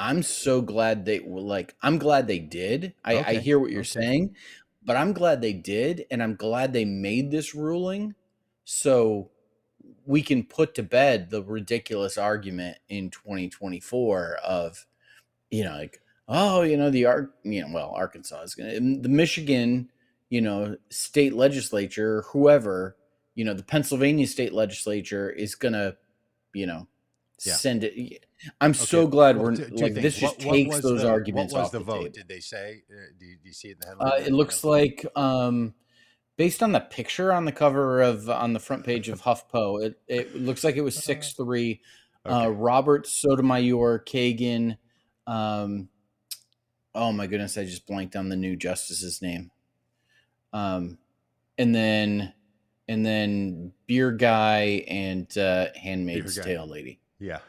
I'm so glad they were like, I'm glad they did. I, I hear what you're okay. saying, but I'm glad they did. And I'm glad they made this ruling so we can put to bed the ridiculous argument in 2024 of, you know, like, oh, you know, the, Ar- you know, well, Arkansas is going to, the Michigan, you know, state legislature, whoever, you know, the Pennsylvania state legislature is going to, you know, Yeah. send it. I'm so glad well, we're two- like this just What- what takes those the- arguments What was off the, the, vote? table. Did they say? Uh, do, you, do you see it in the headline? Uh, it looks like, um, based on the picture on the cover of on the front page of HuffPo, it, it looks like it was six three. Uh, Okay. Robert Sotomayor Kagan. Um, oh my goodness, I just blanked on the new justice's name. Um, and then and then Beer Guy and uh, Handmaid's Guy. Tale lady. Yeah.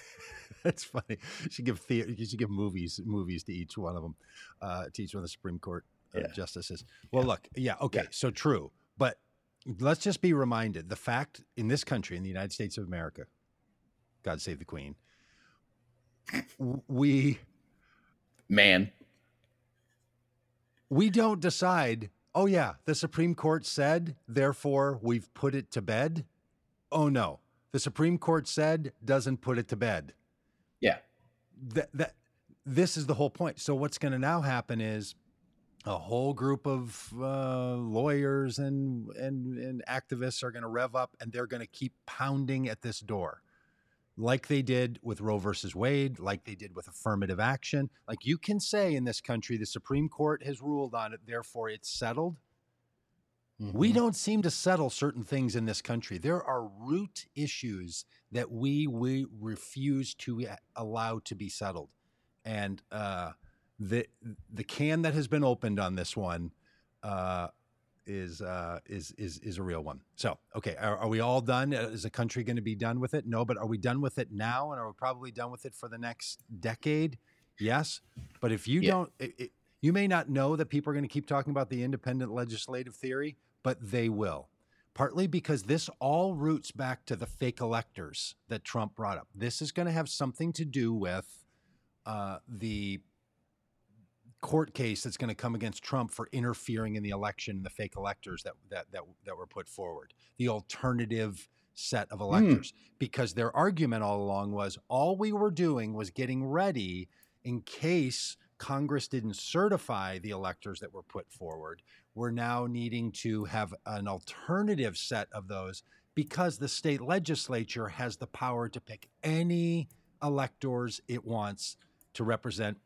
That's funny. You should give theater, you should give movies movies to each one of them, uh, to each one of the Supreme Court Yeah. justices. Well, Yeah. look, yeah, okay, Yeah. so true, but let's just be reminded the fact in this country, in the United States of America, God save the Queen, we Man, we don't decide. Oh yeah, the Supreme Court said, therefore we've put it to bed. Oh no, the Supreme Court said doesn't put it to bed. yeah, that that this is the whole point. So what's going to now happen is a whole group of uh, lawyers and and and activists are going to rev up and they're going to keep pounding at this door, like they did with Roe versus Wade, like they did with affirmative action. Like you can say in this country, the Supreme Court has ruled on it, therefore it's settled. We Mhm. don't seem to settle certain things in this country. There are root issues that we we refuse to allow to be settled, and uh, the the can that has been opened on this one uh, is uh, is is is a real one. So, okay, are, are we all done? Uh, Is the country going to be done with it? No, but are we done with it now? And are we probably done with it for the next decade? Yes, but if you Yeah. don't, it, it, you may not know that people are going to keep talking about the independent legislative theory, but they will. Partly because this all roots back to the fake electors that Trump brought up. This is going to have something to do with uh, the court case that's going to come against Trump for interfering in the election, and the fake electors that that that, that were put forward, the alternative set of hmm. electors, because their argument all along was all we were doing was getting ready in case Congress didn't certify the electors that were put forward. We're now needing to have an alternative set of those because the state legislature has the power to pick any electors it wants to represent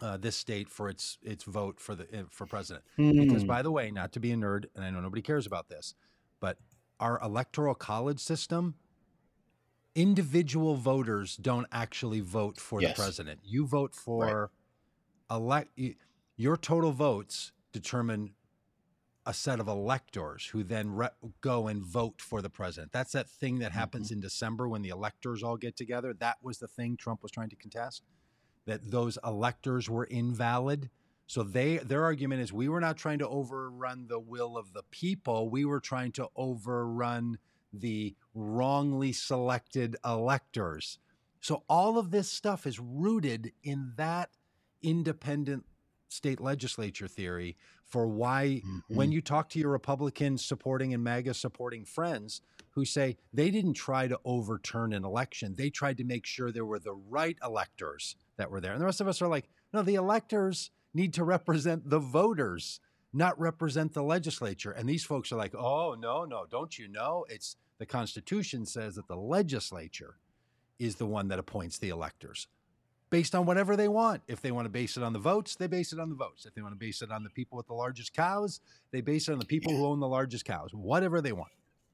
uh, this state for its its vote for the uh, for president. Because Hmm. by the way, not to be a nerd, and I know nobody cares about this, but our electoral college system, individual voters don't actually vote for Yes. the president. You vote for elect your total votes determine a set of electors who then re- go and vote for the president. That's that thing that happens in December when the electors all get together. That was the thing Trump was trying to contest that those electors were invalid. So they their argument is we were not trying to overrun the will of the people. We were trying to overrun the wrongly selected electors. So all of this stuff is rooted in that independent state legislature theory for why mm-hmm. when you talk to your Republican supporting and MAGA supporting friends who say they didn't try to overturn an election, they tried to make sure there were the right electors that were there. And the rest of us are like, no, the electors need to represent the voters, not represent the legislature. And these folks are like, oh, no, no, don't you know? It's the Constitution says that the legislature is the one that appoints the electors based on whatever they want. If they want to base it on the votes, they base it on the votes. If they want to base it on the people with the largest cows, they base it on the people who own the largest cows. Whatever they want.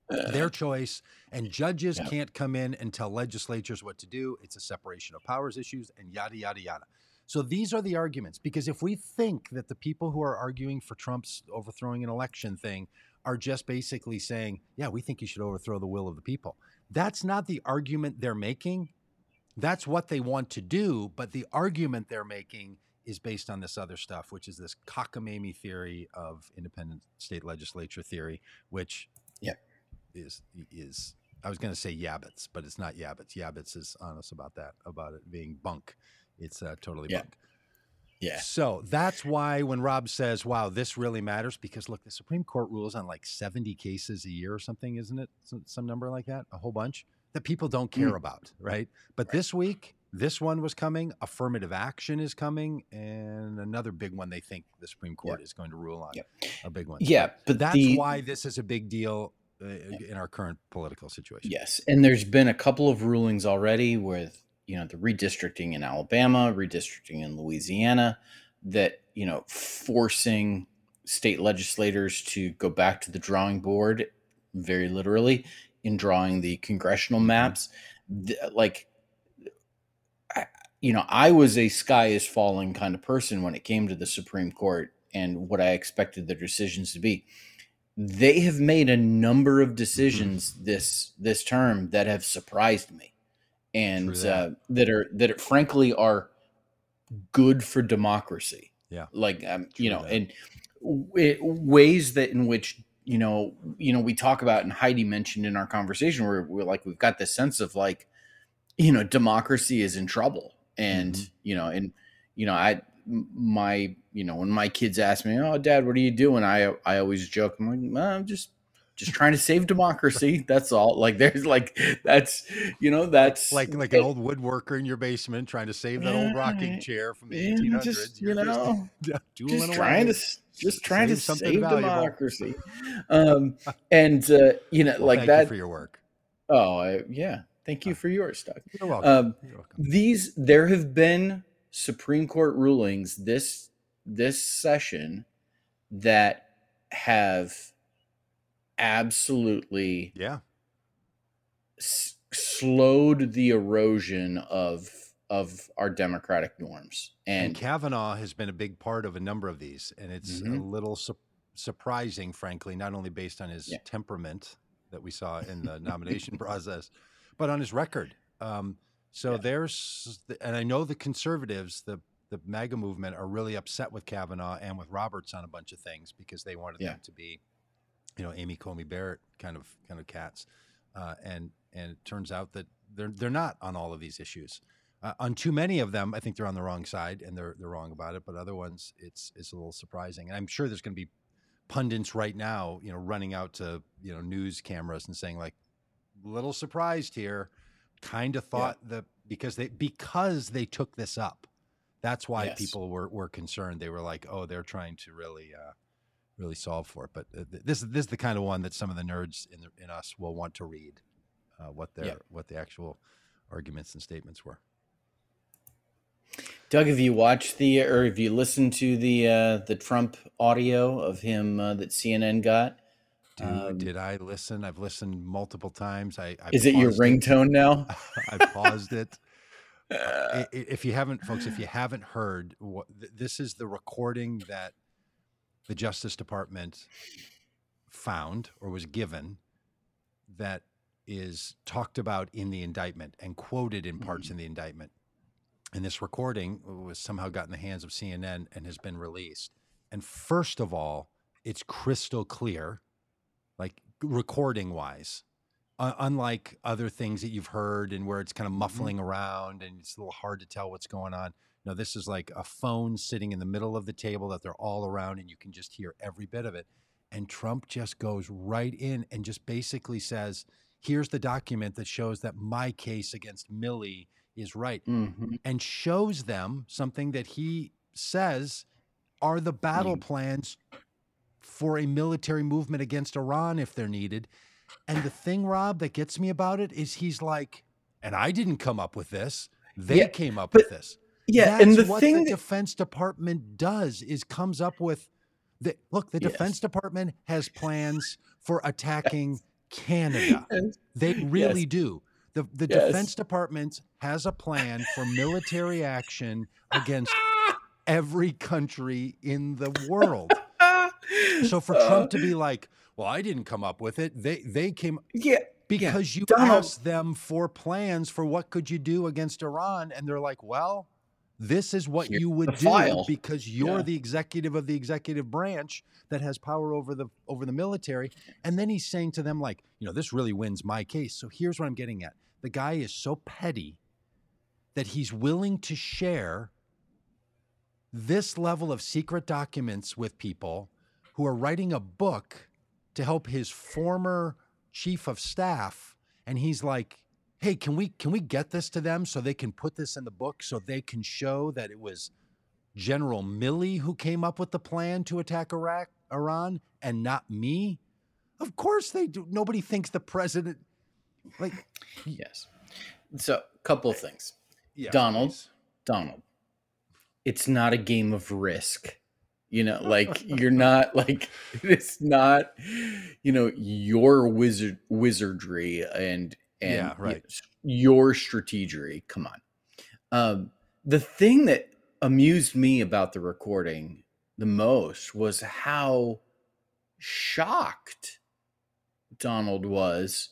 Their uh, choice. And judges Yeah. can't come in and tell legislatures what to do. It's a separation of powers issues and yada, yada, yada. So these are the arguments. Because if we think that the people who are arguing for Trump's overthrowing an election thing are just basically saying, yeah, we think you should overthrow the will of the people, that's not the argument they're making that's what they want to do, but the argument they're making is based on this other stuff, which is this cockamamie theory of independent state legislature theory, which Yeah. Is is I was going to say yabbits, but it's not yabbits. Yabbits is honest about that, about it being bunk. It's uh, totally Yeah. bunk. Yeah. So that's why when Rob says, "Wow, this really matters," because look, the Supreme Court rules on like seventy cases a year or something, isn't it? Some, some number like that, a whole bunch that people don't care Mm. about, right? But Right. this week, this one was coming. Affirmative action is coming, and another big one they think the Supreme Court is going to rule on. Yep. A big one. Yeah, but that's the, why this is a big deal Uh, in our current political situation. Yes, and there's been a couple of rulings already with you know the redistricting in Alabama, redistricting in Louisiana, that you know forcing state legislators to go back to the drawing board, very literally, in drawing the congressional mm-hmm. maps. Th- Like, I, you know, I was a sky is falling kind of person when it came to the Supreme Court and what I expected their decisions to be they have made a number of decisions mm-hmm. this this term that have surprised me, and that. Uh, that are that frankly are good for democracy. Yeah, like um, you know, that. and w- ways that in which you know, you know, we talk about and Heidi mentioned in our conversation where we're like we've got this sense of like, you know, democracy is in trouble, and mm-hmm. you know, and you know, I my you know when my kids ask me, "Oh, Dad, what are you doing?" I I always joke, I'm like, well, "I'm just just trying to save democracy. That's all. Like there's like that's you know that's like like an old woodworker in your basement trying to save that old rocking chair from the 1800s. Just, you know, just, just trying to just trying save to save democracy. Um, and uh, you know, well, like that you for your work. Oh I, yeah, thank you for yours, Doug. You're welcome. Um, You're welcome. These there have been Supreme Court rulings this this session that have absolutely yeah s- slowed the erosion of of our democratic norms and, and, Kavanaugh has been a big part of a number of these and it's mm-hmm. a little su- surprising frankly not only based on his yeah. temperament that we saw in the nomination process but on his record um, so yeah. there's and I know the conservatives the the MAGA movement are really upset with Kavanaugh and with Roberts on a bunch of things because they wanted yeah. them to be you know Amy Coney Barrett kind of kind of cats, uh, and and it turns out that they're they're not on all of these issues. Uh, on too many of them, I think they're on the wrong side and they're they're wrong about it. But other ones, it's it's a little surprising. And I'm sure there's going to be pundits right now, you know, running out to you know news cameras and saying like, "Little surprised here." Kind of thought yeah. that because they because they took this up, that's why yes. people were were concerned. They were like, "Oh, they're trying to really." Uh, really solve for it. But uh, this is this is the kind of one that some of the nerds in the, in us will want to read uh, what their yeah. what the actual arguments and statements were. Doug, have you watched the or have you listened to the uh, the Trump audio of him uh, that CNN got? Dude, um, did I listen? I've listened multiple times. I, I is it your ringtone it. now? I paused it. Uh, if you haven't, folks, if you haven't heard, what, this is the recording that the Justice Department found or was given that is talked about in the indictment and quoted in parts mm-hmm. in the indictment. And this recording was somehow got in the hands of CNN and has been released. And first of all, it's crystal clear, like recording wise, uh, unlike other things that you've heard and where it's kind of mm-hmm. muffling mm-hmm. around and it's a little hard to tell what's going on. No, this is like a phone sitting in the middle of the table that they're all around and you can just hear every bit of it. And Trump just goes right in and just basically says, here's the document that shows that my case against Milley is right mm-hmm. and shows them something that he says are the battle mm-hmm. plans for a military movement against Iran if they're needed. And the thing, Rob, that gets me about it is he's like, and I didn't come up with this. They yeah, came up but, with this. Yeah, That's and the what thing the Defense Department does is comes up with the look. The yes. Defense Department has plans for attacking yes. Canada. Yes. They really do. The the Defense Department has a plan for military action against every country in the world. So for uh, Trump to be like, "Well, I didn't come up with it. They they came." Yeah because yeah. you Donald. asked them for plans for what could you do against Iran, and they're like, "Well, this is what Here's you would do file. because you're yeah. the executive of the executive branch that has power over the over the military. And then he's saying to them, like, you know, this really wins my case. So here's what I'm getting at. The guy is so petty that he's willing to share this level of secret documents with people who are writing a book to help his former chief of staff. And he's like, hey, can we can we get this to them so they can put this in the book so they can show that it was General Milley who came up with the plan to attack Iraq, Iran, and not me? Of course they do. Nobody thinks the president like yes. So, a couple of things. Yeah, Donald, please. Donald. It's not a game of risk. You know, like you're not like it's not you know your wizard wizardry and and yeah, right. your strategy. Come on. Um, the thing that amused me about the recording the most was how shocked Donald was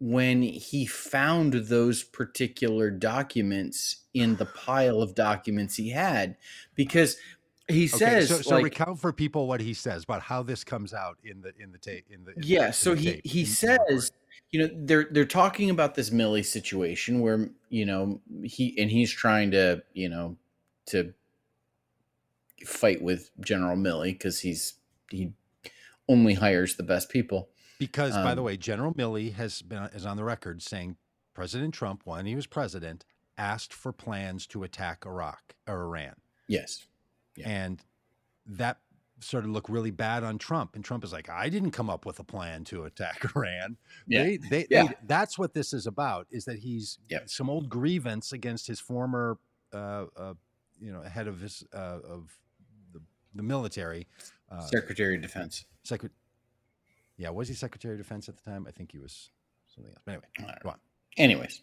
when he found those particular documents in the pile of documents he had because he says okay, so, so like, recount for people what he says about how this comes out in the in the tape in the in yeah the, so the he tape, he says you know they're they're talking about this milley situation where you know he and he's trying to you know to fight with general milley because he's he only hires the best people. Because by the um, way general milley has been is on the record saying president trump when he was president asked for plans to attack iraq or iran. Yes Yeah. and that sort of looked really bad on trump and trump is like i didn't come up with a plan to attack iran Yeah. they, they, Yeah. they- that's what this is about is that he's Yeah. some old grievance against his former uh, uh, you know head of his uh, of the, the military uh, secretary of defense Secret. Yeah, was he Secretary of Defense at the time? I think he was something else. But anyway, go on. anyways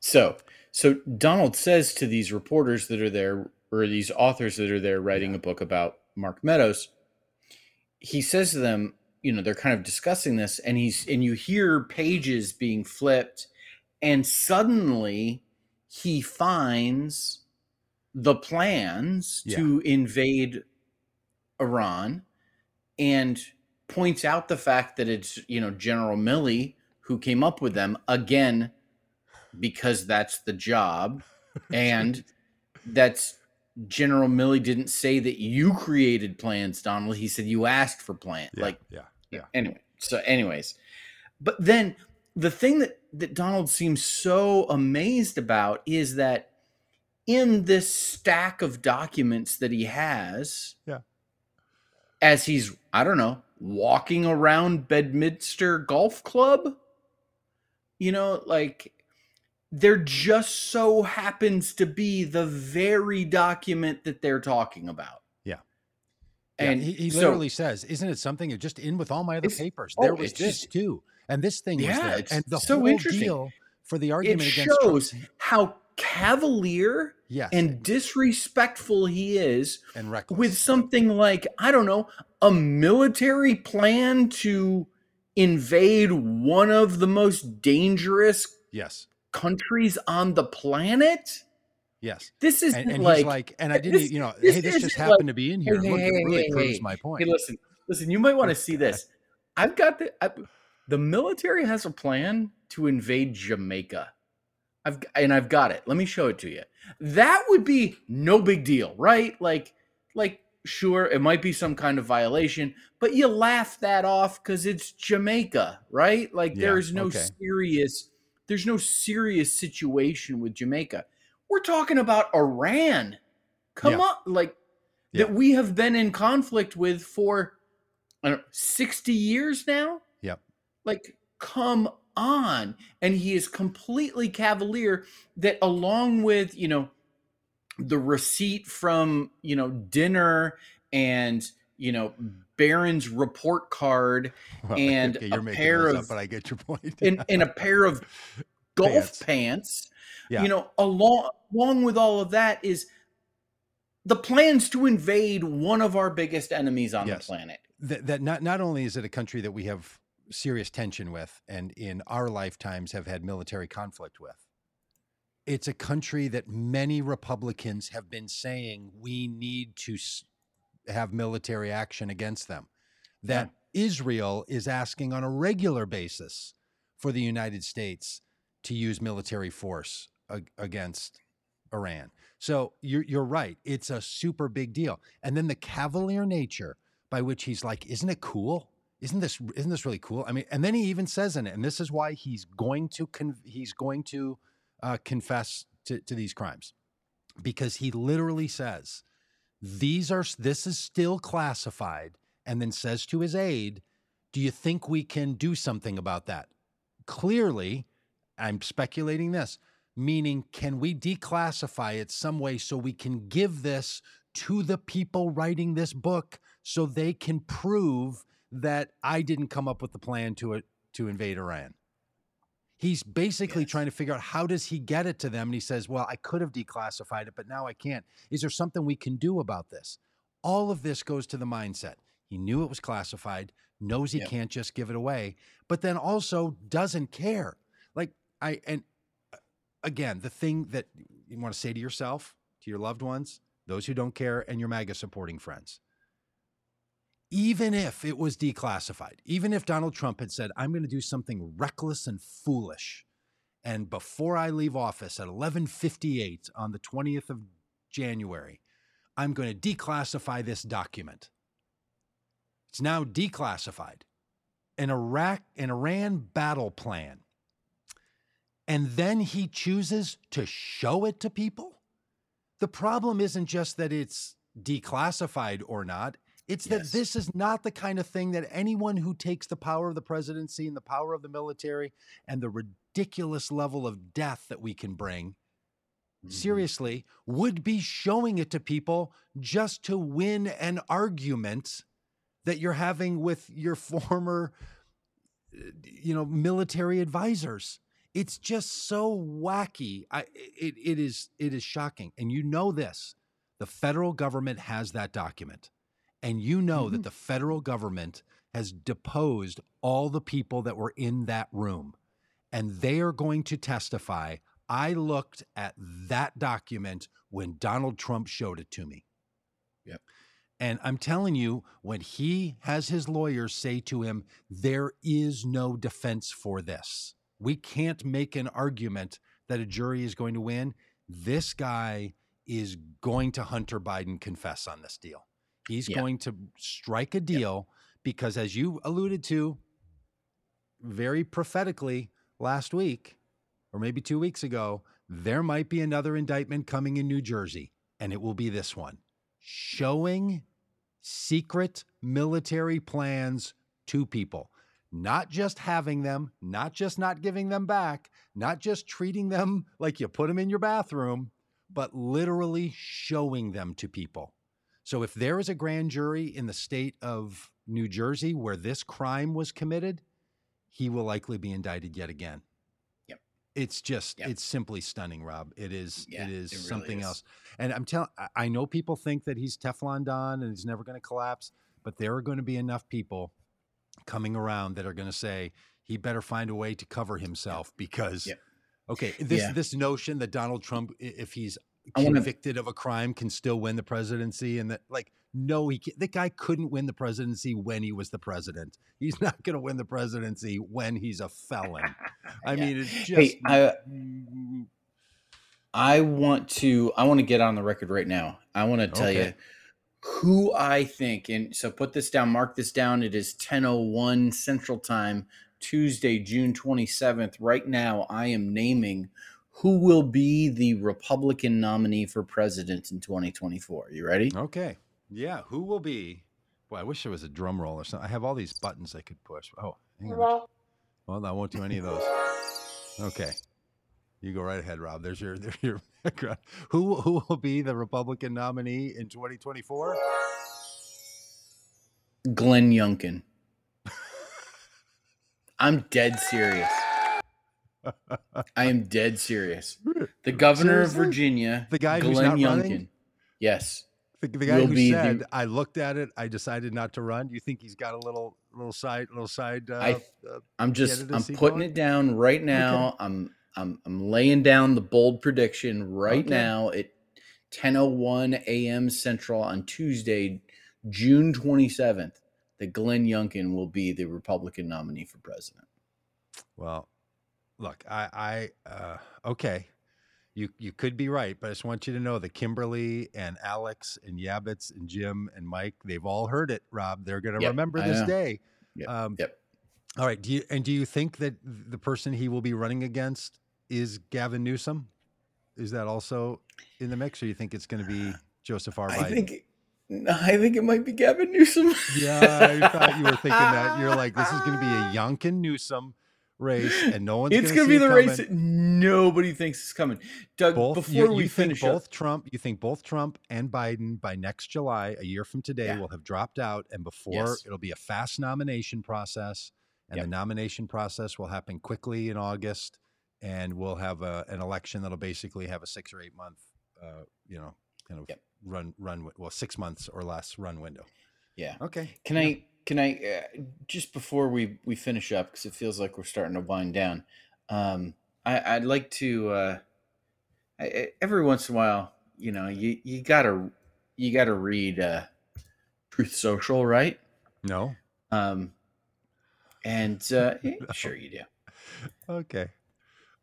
so so donald says to these reporters that are there or these authors that are there writing Yeah. a book about mark meadows he says to them you know they're kind of discussing this and he's and you hear pages being flipped and suddenly he finds the plans Yeah. to invade iran and points out the fact that it's you know general milley who came up with them again because that's the job and that's general milley didn't say that you created plans donald he said you asked for plans Yeah, like yeah, yeah. anyway so anyways but then the thing that that donald seems so amazed about is that in this stack of documents that he has Yeah. as he's i don't know walking around bedminster golf club you know like there just so happens to be the very document that they're talking about Yeah. and yeah, he, he so- literally says, "Isn't it something? Just in with all my other papers. oh, There was this too, and this thing was Yeah, there, it's and the so whole interesting. deal for the it argument against shows Trump. how cavalier Yes, and disrespectful he is and reckless with something like i don't know a military plan to invade one of the most dangerous Yes, countries on the planet? Yes, this is and, and like, like, and I didn't, this- you know, this hey, this just happened like, to be in here. hey, Look, hey, really hey, proves my point. hey listen listen you might want to see this. I've got the I, the military has a plan to invade jamaica. I've and i've got it. Let me show it to you. That would be no big deal right? Like like sure it might be some kind of violation but you laugh that off because it's jamaica right? Like Yeah, there's no okay. serious there's no serious situation with jamaica. We're talking about iran. Come Yeah. on like that we have been in conflict with for I don't know, 60 years now? Yep. like come on. And he is completely cavalier that along with you know the receipt from you know dinner and you know hmm. Barron's report card Well, and okay, a pair of- up, but I get your point. and, and a pair of golf Pants. pants, Yeah. you know along along with all of that is the plans to invade one of our biggest enemies on Yes. the planet that, that not not only is it a country that we have serious tension with and in our lifetimes have had military conflict with it's a country that many republicans have been saying we need to have military action against them that israel is asking on a regular basis for the united states to use military force ag- against iran so you're, you're right it's a super big deal and then the cavalier nature by which he's like, "Isn't it cool? Isn't this isn't this really cool?" I mean, and then he even says in it, and this is why he's going to con- he's going to uh, confess to, to these crimes because he literally says, "These are this is still classified," and then says to his aide, "Do you think we can do something about that?" Clearly, I'm speculating this, meaning, can we declassify it some way so we can give this to the people writing this book so they can prove that I didn't come up with the plan to it to invade Iran. He's basically Yes. trying to figure out how does he get it to them and he says, "Well, I could have declassified it, but now I can't. Is there something we can do about this?" All of this goes to the mindset. He knew it was classified, knows he Yep. can't just give it away, but then also doesn't care. Like I and uh, again, the thing that you want to say to yourself, to your loved ones, those who don't care, and your MAGA supporting friends. Even if it was declassified, even if Donald Trump had said, I'm going to do something reckless and foolish, and before I leave office at 11:58 on the 20th of January, I'm going to declassify this document. It's now declassified. An Iraq an Iran battle plan. And then he chooses to show it to people? The problem isn't just that it's declassified or not. It's that this is not the kind of thing that anyone who takes the power of the presidency and the power of the military and the ridiculous level of death that we can bring Mhm. seriously would be showing it to people just to win an argument that you're having with your former uh, you know military advisors. It's just so wacky. I it, it is it is shocking. And you know this the federal government has that document and you know that Mhm. the federal government has deposed all the people that were in that room and they are going to testify I looked at that document when Donald Trump showed it to me. Yep. And I'm telling you, when he has his lawyers say to him, there is no defense for this, we can't make an argument that a jury is going to win. This guy is going to Hunter Biden confess on this deal. He's Yeah. going to strike a deal because, as you alluded to very prophetically last week, or maybe two weeks ago, there might be another indictment coming in New Jersey, and it will be this one showing secret military plans to people, not just having them, not just not giving them back, not just treating them like you put them in your bathroom, but literally showing them to people. So if there is a grand jury in the state of New Jersey where this crime was committed, he will likely be indicted yet again. Yep. It's just Yep. it's simply stunning, Rob. It is Yeah, it is it really something is. else. And I'm telling I know people think that he's Teflon Don and he's never going to collapse, but there are going to be enough people coming around that are going to say he better find a way to cover himself because Yep. okay, this Yeah. this notion that Donald Trump if he's Wanna- convicted of a crime can still win the presidency and that like no he can, the guy couldn't win the presidency when he was the president he's not going to win the presidency when he's a felon i Yeah. mean it's just Hey, I- I want to I want to get on the record right now. I want to tell Okay. you who I think and so put this down, mark this down. It is 10:01 Central Time, Tuesday, June 27th. Right now I am naming who will be the Republican nominee for president in 2024. You ready? okay yeah who will be well i wish there was a drum roll or something i have all these buttons i could push oh hang on. well i won't do any of those okay you go right ahead rob there's your there's your background who who will be the republican nominee in 2024 Glenn Youngkin. I'm dead serious. I am dead serious. The governor Seriously? of Virginia, The guy Glenn who's not Youngkin. running? Yes. The, the guy will who be the- said, "I looked at it, I decided not to run." You think he's got a little, little side, little side? Uh, I- uh, I'm just I'm putting going? it down right now. I'm I'm I'm laying down the bold prediction right Okay. now at 10:01 a.m. Central on Tuesday, June 27th. That Glenn Youngkin will be the Republican nominee for president. well, look, I, I, uh, okay, you, you could be right, but I just want you to know that Kimberly and Alex and Yabbits and Jim and Mike, they've all heard it. Rob, they're going to Yep, remember I this know. day. Yep, Um, yep. All right. Do you and do you think that the person he will be running against is Gavin Newsom? Is that also in the mix, or you think it's going to be Joseph R. Biden? I think I think it might be Gavin Newsom. Yeah, I thought you were thinking that. You're like, this is going to be a Youngkin Newsom race, and no one's it's going to be the it race that nobody thinks is coming. Doug, Both before you, we you finish think up, both Trump, you think both Trump and Biden by next July, a year from today, Yeah. will have dropped out, and before Yes. it'll be a fast nomination process, and Yep. the nomination process will happen quickly in August, and we'll have a, an election that'll basically have a six or eight month, uh, you know, kind of Yep. run run well six months or less run window. Yeah. Okay. Can Yeah. I can I uh, just before we we finish up because it feels like we're starting to wind down. Um, I, I'd like to uh, I, every once in a while, you know, you you gotta you gotta read uh, Truth Social, right? No. Um, and uh, eh, sure you do. Okay.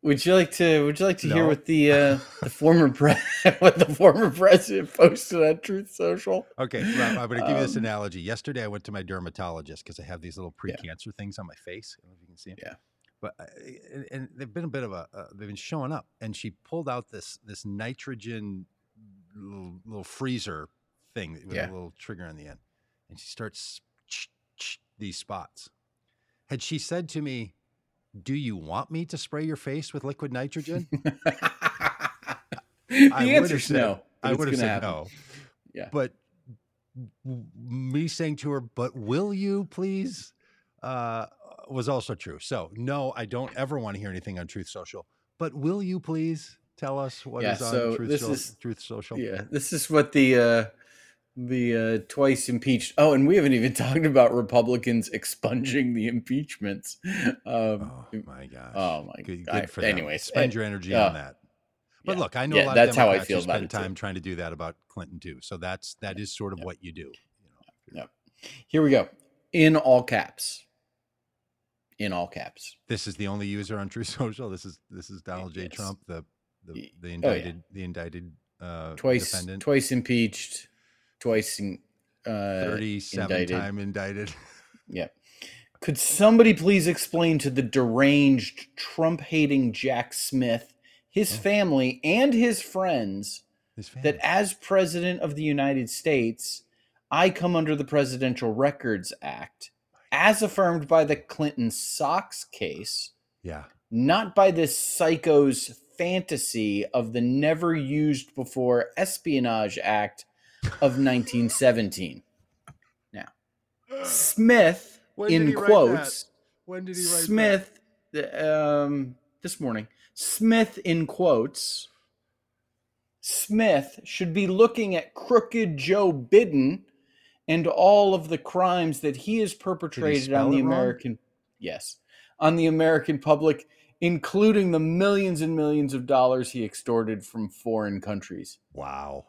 Would you like to? Would you like to hear what the uh, the former pre- what the former president posted on Truth Social? Okay. Rob, I'm going to give you this Um, analogy. Yesterday, I went to my dermatologist because I have these little pre-cancer things on my face. I don't know if you can see them. Yeah. But I- and, they've been a bit of a uh, they've been showing up, and she pulled out this this nitrogen little, little freezer thing with Yeah. a little trigger on the end, and she starts these spots. Had she said to me, "Do you want me to spray your face with liquid nitrogen?" the I is said- no. I would have said happen. no. Yeah. But me saying to her, "But will you please?" uh, was also true. So no, I don't ever want to hear anything on Truth Social. But will you please tell us what is Yeah, on so Truth, so- is- Truth Social? Yeah, this is what the uh, the uh, twice impeached. Oh, and we haven't even talked about Republicans expunging the impeachments. Um, Oh my gosh. oh my Good, God. good for them. Anyways, spend your energy uh, on that. But yeah. look, I know Yeah, a lot that's of how I Democrats feel about spend time trying to do that about Clinton too. So that's that is sort of what you do. You know. Here we go. In all caps. In all caps. This is the only user on Truth Social. This is this is Donald J. Yes. Trump, the the, the oh, yeah. indicted the indicted uh, Twice defendant, twice impeached, twice in, uh thirty-seven indicted. time indicted. Yeah. Could somebody please explain to the deranged, Trump hating Jack Smith, his Oh. family, and his friends His that as President of the United States, I come under the Presidential Records Act, as affirmed by the Clinton Socks case, yeah, not by this psycho's fantasy of the never used before Espionage Act of 1917. Now, Smith, When did in he write quotes, when did he write that? Smith, um, this morning, Smith in quotes, Smith should be looking at crooked Joe Biden and all of the crimes that he has perpetrated spell on the it wrong? American, yes, on the American public, including the millions and millions of dollars he extorted from foreign countries. Wow.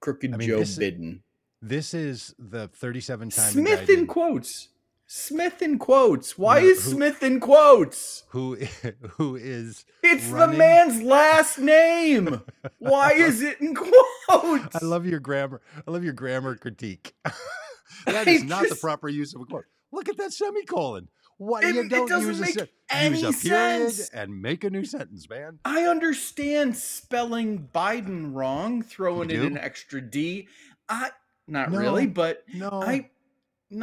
Crooked I mean, Joe this is- Biden. This is the thirty-seven time Smith in quotes. Smith in quotes. Why No, is who- Smith in quotes? who who is It's the man's last name. Why is it in quotes? I love your grammar. I love your grammar critique. that is I is not the proper use of a quote. Look at that semicolon. What It- you it don't doesn't use a make se- any use a period sense. and make a new sentence, man. I understand spelling Biden wrong, throwing in an extra D. I not No. really, but No, I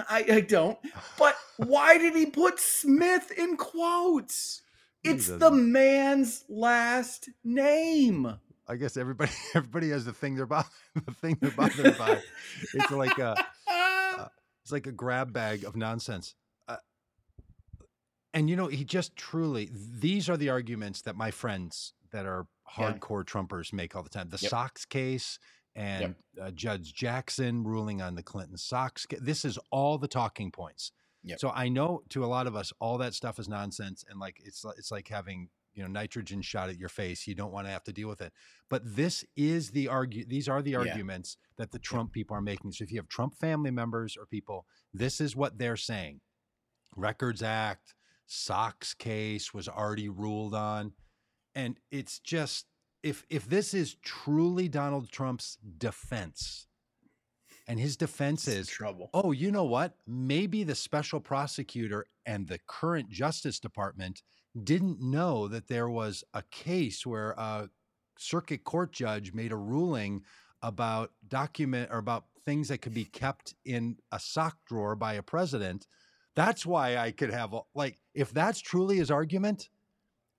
I don't. But why did he put Smith in quotes? It's the man's last name. I guess everybody everybody has the thing they're bothered the thing they're bothered by. It's like a uh, it's like a grab bag of nonsense. And you know, he just truly these are the arguments that my friends that are Yeah. hardcore Trumpers make all the time. The Yep. Socks case and uh, Judge Jackson ruling on the Clinton Socks. ca- This is all the talking points. Yep. So I know to a lot of us, all that stuff is nonsense, and like it's it's like having you know nitrogen shot at your face. You don't want to have to deal with it. But this is the argue. These are the Yeah. arguments that the Trump people are making. So if you have Trump family members or people, this is what they're saying. Records Act, Socks case was already ruled on, and it's just if if this is truly Donald Trump's defense, and his defense It's is trouble. oh, you know what? Maybe the special prosecutor and the current Justice Department didn't know that there was a case where a circuit court judge made a ruling about document or about things that could be kept in a sock drawer by a president. That's why I could have a, like if that's truly his argument,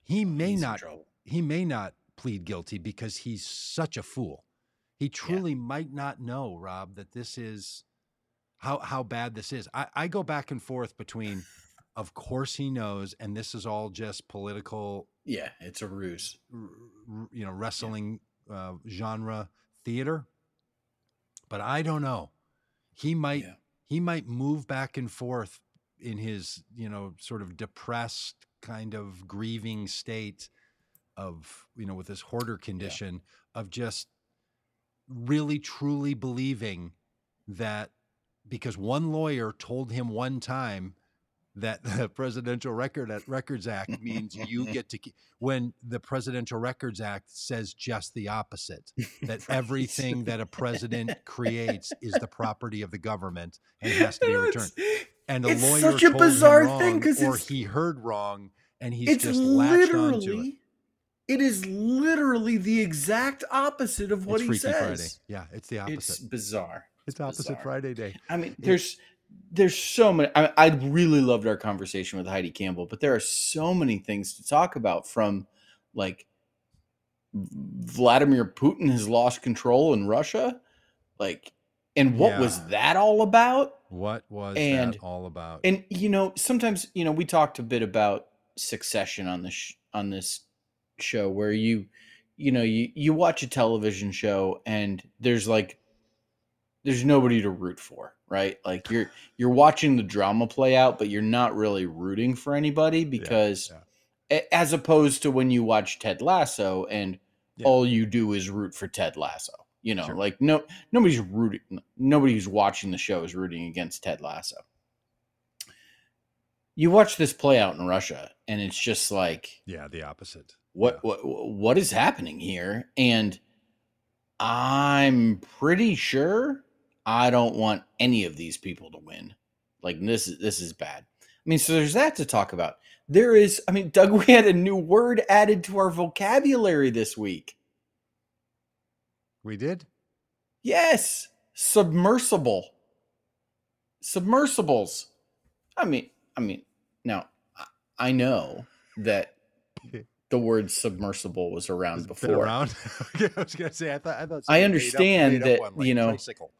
he may He's not he may not plead guilty because he's such a fool. He truly might not know, Rob, that this is how how bad this is. I, I go back and forth between, of course he knows, and this is all just political, Yeah, it's a ruse. you know, wrestling uh, genre theater. But I don't know. He might Yeah. he might move back and forth in his, you know, sort of depressed kind of grieving state of, you know, with this hoarder condition yeah. of just really truly believing that because one lawyer told him one time that the Presidential Record uh, Records Act means you get to keep when the Presidential Records Act says just the opposite that everything that a president creates is the property of the government and has to be returned. And a lawyer such a told bizarre wrong, thing because or he heard wrong and he's just latched onto it. It is literally the exact opposite of what it's he says. Friday. Yeah, it's the opposite. It's bizarre. It's, it's opposite bizarre. Friday day. I mean, there's there's so many. I, I really loved our conversation with Heidi Campbell, but there are so many things to talk about from like Vladimir Putin has lost control in Russia, like, and what yeah. was that all about? What was and, that all about? And you know, sometimes you know we talked a bit about succession on this sh- on this show where you you know you you watch a television show and there's like there's nobody to root for right? Like you're you're watching the drama play out, but you're not really rooting for anybody because yeah, yeah. as opposed to when you watch Ted Lasso and yeah. all you do is root for Ted Lasso. You know, sure. like no nobody's rooting nobody who's watching the show is rooting against Ted Lasso. You watch this play out in Russia and it's just like Yeah, the opposite. What what what is happening here? And I'm pretty sure I don't want any of these people to win. Like this is this is bad. I mean, so there's that to talk about. There is, I mean, Doug, we had a new word added to our vocabulary this week. We did? Yes. Submersible. Submersibles. I mean, I mean, now I know that the word submersible was around before. around. I was gonna say I thought I thought I understand that one, like you know tricycle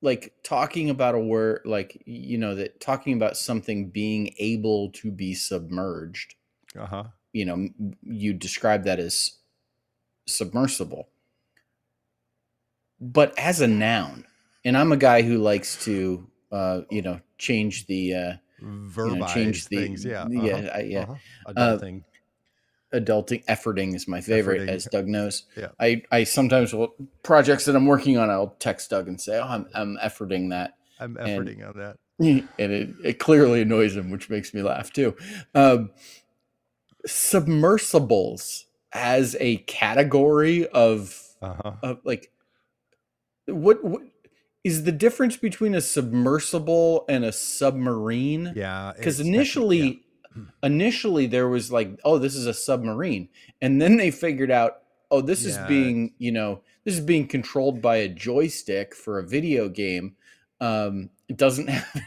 like talking about a word like you know that talking about something being able to be submerged uh-huh you know you describe that as submersible but as a noun and i'm a guy who likes to uh you know change the uh Verbize you know, change the things yeah uh-huh. yeah yeah uh-huh. adulting adulting efforting is my favorite efforting. as doug knows yeah i i sometimes will projects that i'm working on i'll text doug and say oh i'm, I'm efforting that i'm efforting and, on that and it, it clearly annoys him which makes me laugh too um, submersibles as a category of, uh-huh. of like what, what is the difference between a submersible and a submarine yeah because initially initially there was like, oh, this is a submarine, and then they figured out, oh, this yeah. is being, you know, this is being controlled by a joystick for a video game. Um, it doesn't have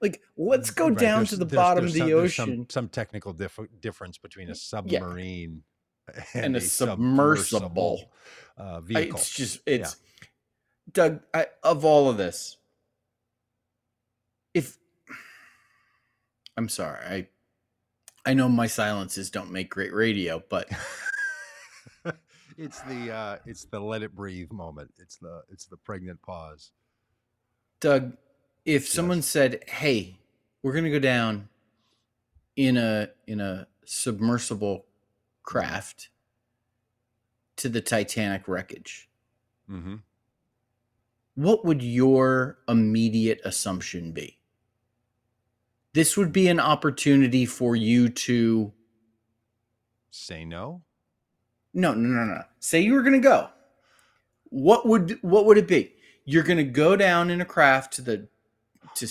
like let's go right. down there's, to the bottom of the some, ocean. Some, some, technical dif- difference between a submarine yeah. and, and, a, a submersible, submersible uh, vehicle. It's just it's yeah. Doug. I, of all of this, if I'm sorry, I I know my silences don't make great radio, but it's the uh, it's the let it breathe moment. It's the it's the pregnant pause. Doug, if yes. someone said, "Hey, we're going to go down in a in a submersible craft to the Titanic wreckage," mm-hmm. What would your immediate assumption be? this would be an opportunity for you to say no. No, no, no, no. Say you were going to go. What would what would it be? You're going to go down in a craft to the to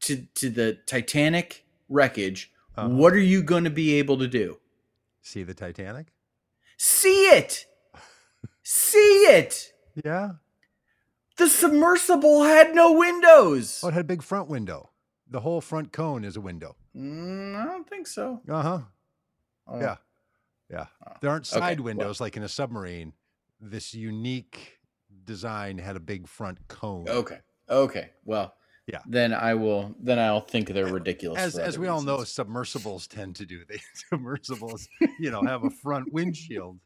to to the Titanic wreckage. Uh-huh. What are you going to be able to do? See the Titanic? See it. See it. Yeah. The submersible had no windows. Oh, it had a big front window the whole front cone is a window. Mm, I don't think so. Uh huh. Oh. Yeah. Yeah. Oh. There aren't side okay. windows well. like in a submarine. This unique design had a big front cone. Okay. Okay. Well, yeah. Then I will. Then I'll think they're ridiculous. As as we reasons. all know, submersibles tend to do. They submersibles, you know, have a front windshield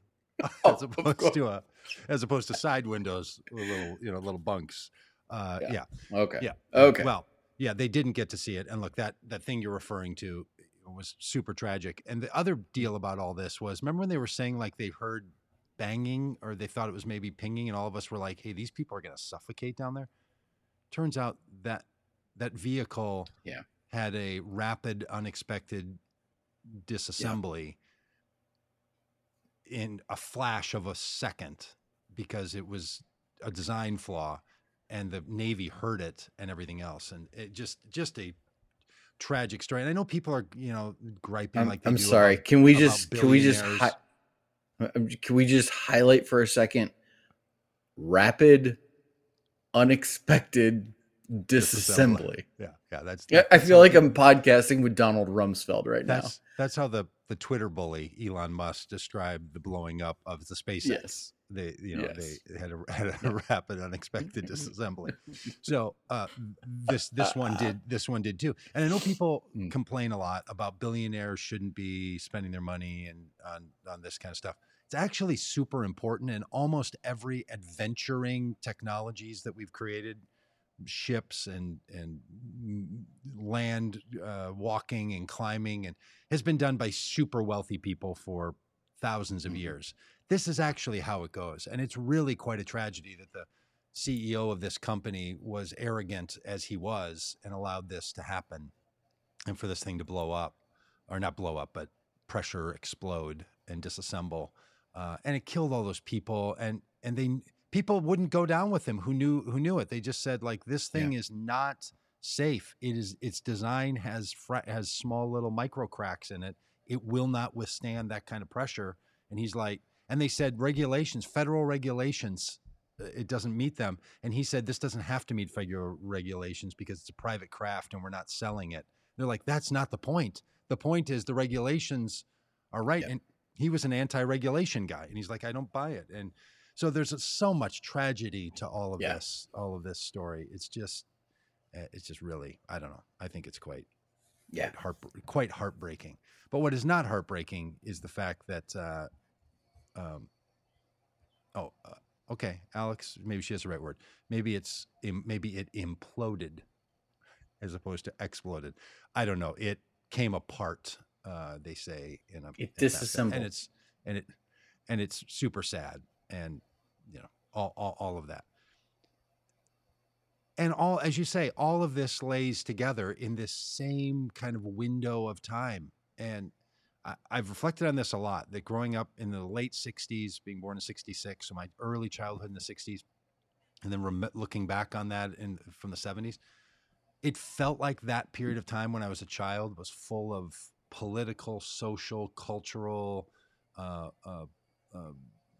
oh, as opposed to a as opposed to side windows, little you know, little bunks. Uh, Yeah. yeah. Okay. Yeah. Okay. Well, yeah, they didn't get to see it. And look, that that thing you're referring to was super tragic. And the other deal about all this was, remember when they were saying like they heard banging or they thought it was maybe pinging, and all of us were like, "Hey, these people are going to suffocate down there." Turns out that that vehicle Yeah. had a rapid, unexpected disassembly in a flash of a second because it was a design flaw and the navy heard it and everything else. And it just just a tragic story. And i know people are you know griping I'm, like I'm sorry. about- can we just can we just hi- um, can we just highlight for a second rapid unexpected disassembly. yeah yeah that's Yeah, I feel like I'm podcasting with Donald Rumsfeld right now. that's that's how the the twitter bully elon musk described the blowing up of the spacex Yes. they you know Yes. they had a, had a rapid unexpected disassembly so uh, this this one did this one did too and i know people Mm. complain a lot about billionaires shouldn't be spending their money and on on this kind of stuff it's actually super important and almost every adventuring technologies that we've created ships and and land uh, walking and climbing and has been done by super wealthy people for thousands of Mhm. years this is actually how it goes and it's really quite a tragedy that the ceo of this company was arrogant as he was and allowed this to happen and for this thing to blow up or not blow up but pressure explode and disassemble uh, and it killed all those people and and they people wouldn't go down with him who knew who knew it. They just said like this thing is not safe. It is its design has fra- has small little micro cracks in it. It will not withstand that kind of pressure. And he's like and they said regulations federal regulations uh, it doesn't meet them. And he said this doesn't have to meet federal regulations because it's a private craft and we're not selling it. They're like that's not the point. The point is the regulations are right. Yep. and he was an anti-regulation guy. And he's like i don't buy it. And so there's so much tragedy to all of Yeah. this all of this story. It's just uh, it's just really i don't know i think it's quite Yeah. quite, heart, quite heartbreaking. But what is not heartbreaking is the fact that uh, um, oh uh, okay alex maybe she has the right word. Maybe it's maybe it imploded as opposed to exploded. I don't know. It came apart uh, they say in a It in disassembled. and it's and it and it's super sad and you know all, all all of that. And all as you say all of this lays together in this same kind of window of time. And I, i've reflected on this a lot that growing up in the late 60s being born in 66 so my early childhood in the 60s and then rem- looking back on that in from the 70s it felt like that period of time when i was a child was full of political social cultural uh, uh, uh,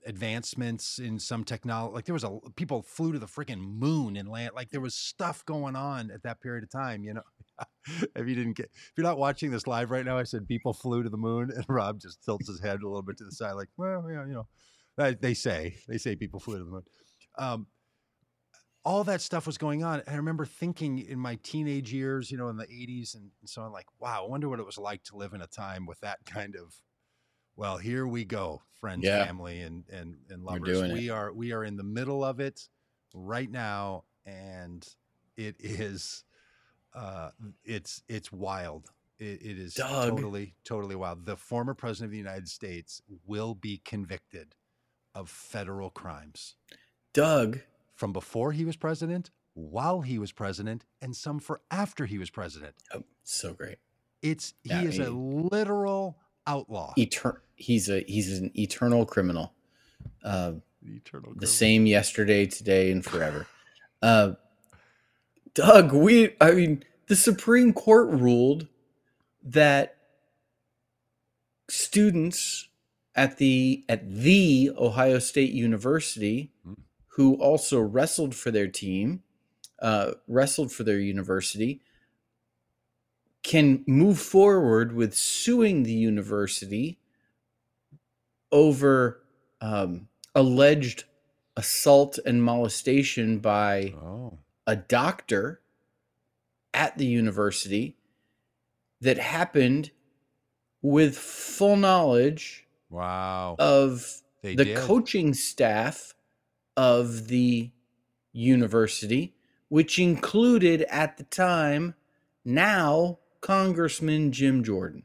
advancements in some technology. Like there was a people flew to the freaking moon and land. Like there was stuff going on at that period of time. You know, if you didn't get, if you're not watching this live right now, I said people flew to the moon, and Rob just tilts his head a little bit to the side, like, well, yeah, you know, uh, they say they say people flew to the moon. Um, all that stuff was going on. And I remember thinking in my teenage years, you know, in the 80s and, and so on, like, wow, I wonder what it was like to live in a time with that kind of, well, here we go, friends, Yeah. family, and and and lovers. doing it. we are we are in the middle of it right now, and it is uh it's it's wild. It, it is Doug. totally, totally wild. The former president of the United States will be convicted of federal crimes Doug, from before he was president, while he was president, and some for after he was president. oh, so great. It's Yeah, he is a literal outlaw. Etern- he's a he's an eternal criminal. Uh, Eternal the same yesterday, today, and forever. Uh, Doug, we I mean the Supreme Court ruled that students at the at the Ohio State University Hmm. who also wrestled for their team, uh, wrestled for their university, can move forward with suing the university over um, alleged assault and molestation by Oh, a doctor at the university that happened with full knowledge wow! of they the did. coaching staff of the university which included at the time now Congressman Jim Jordan.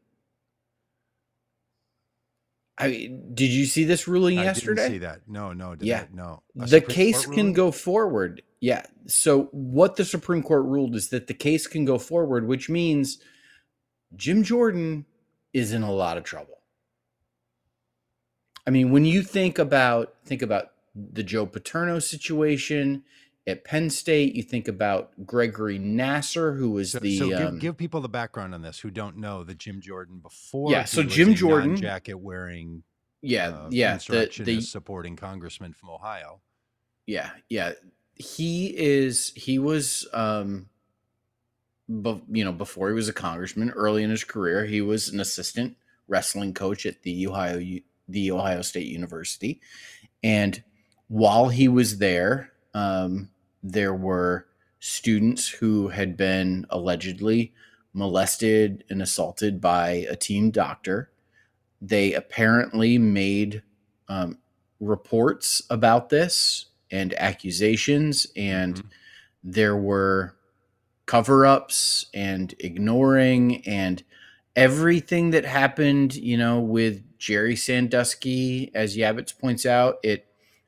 I mean, did you see this ruling I yesterday? didn't see that. No, no, did Yeah. I? no. A the Supreme case can go forward. Yeah. So what the Supreme Court ruled is that the case can go forward, which means Jim Jordan is in a lot of trouble. I mean, when you think about think about the Joe Paterno situation at Penn State, you think about Gregory Nassar, who was So, the so give, um, give people the background on this who don't know that Jim Jordan before. Yeah, so Jim Jordan- jacket wearing, yeah uh, yeah the, the supporting congressman from Ohio. yeah yeah he is he was um but you know before he was a congressman early in his career he was an assistant wrestling coach at the ohio the ohio state university and while he was there um there were students who had been allegedly molested and assaulted by a team doctor they apparently made um, reports about this and accusations and Mhm. there were cover-ups and ignoring and everything that happened you know with jerry sandusky as yabitz points out at,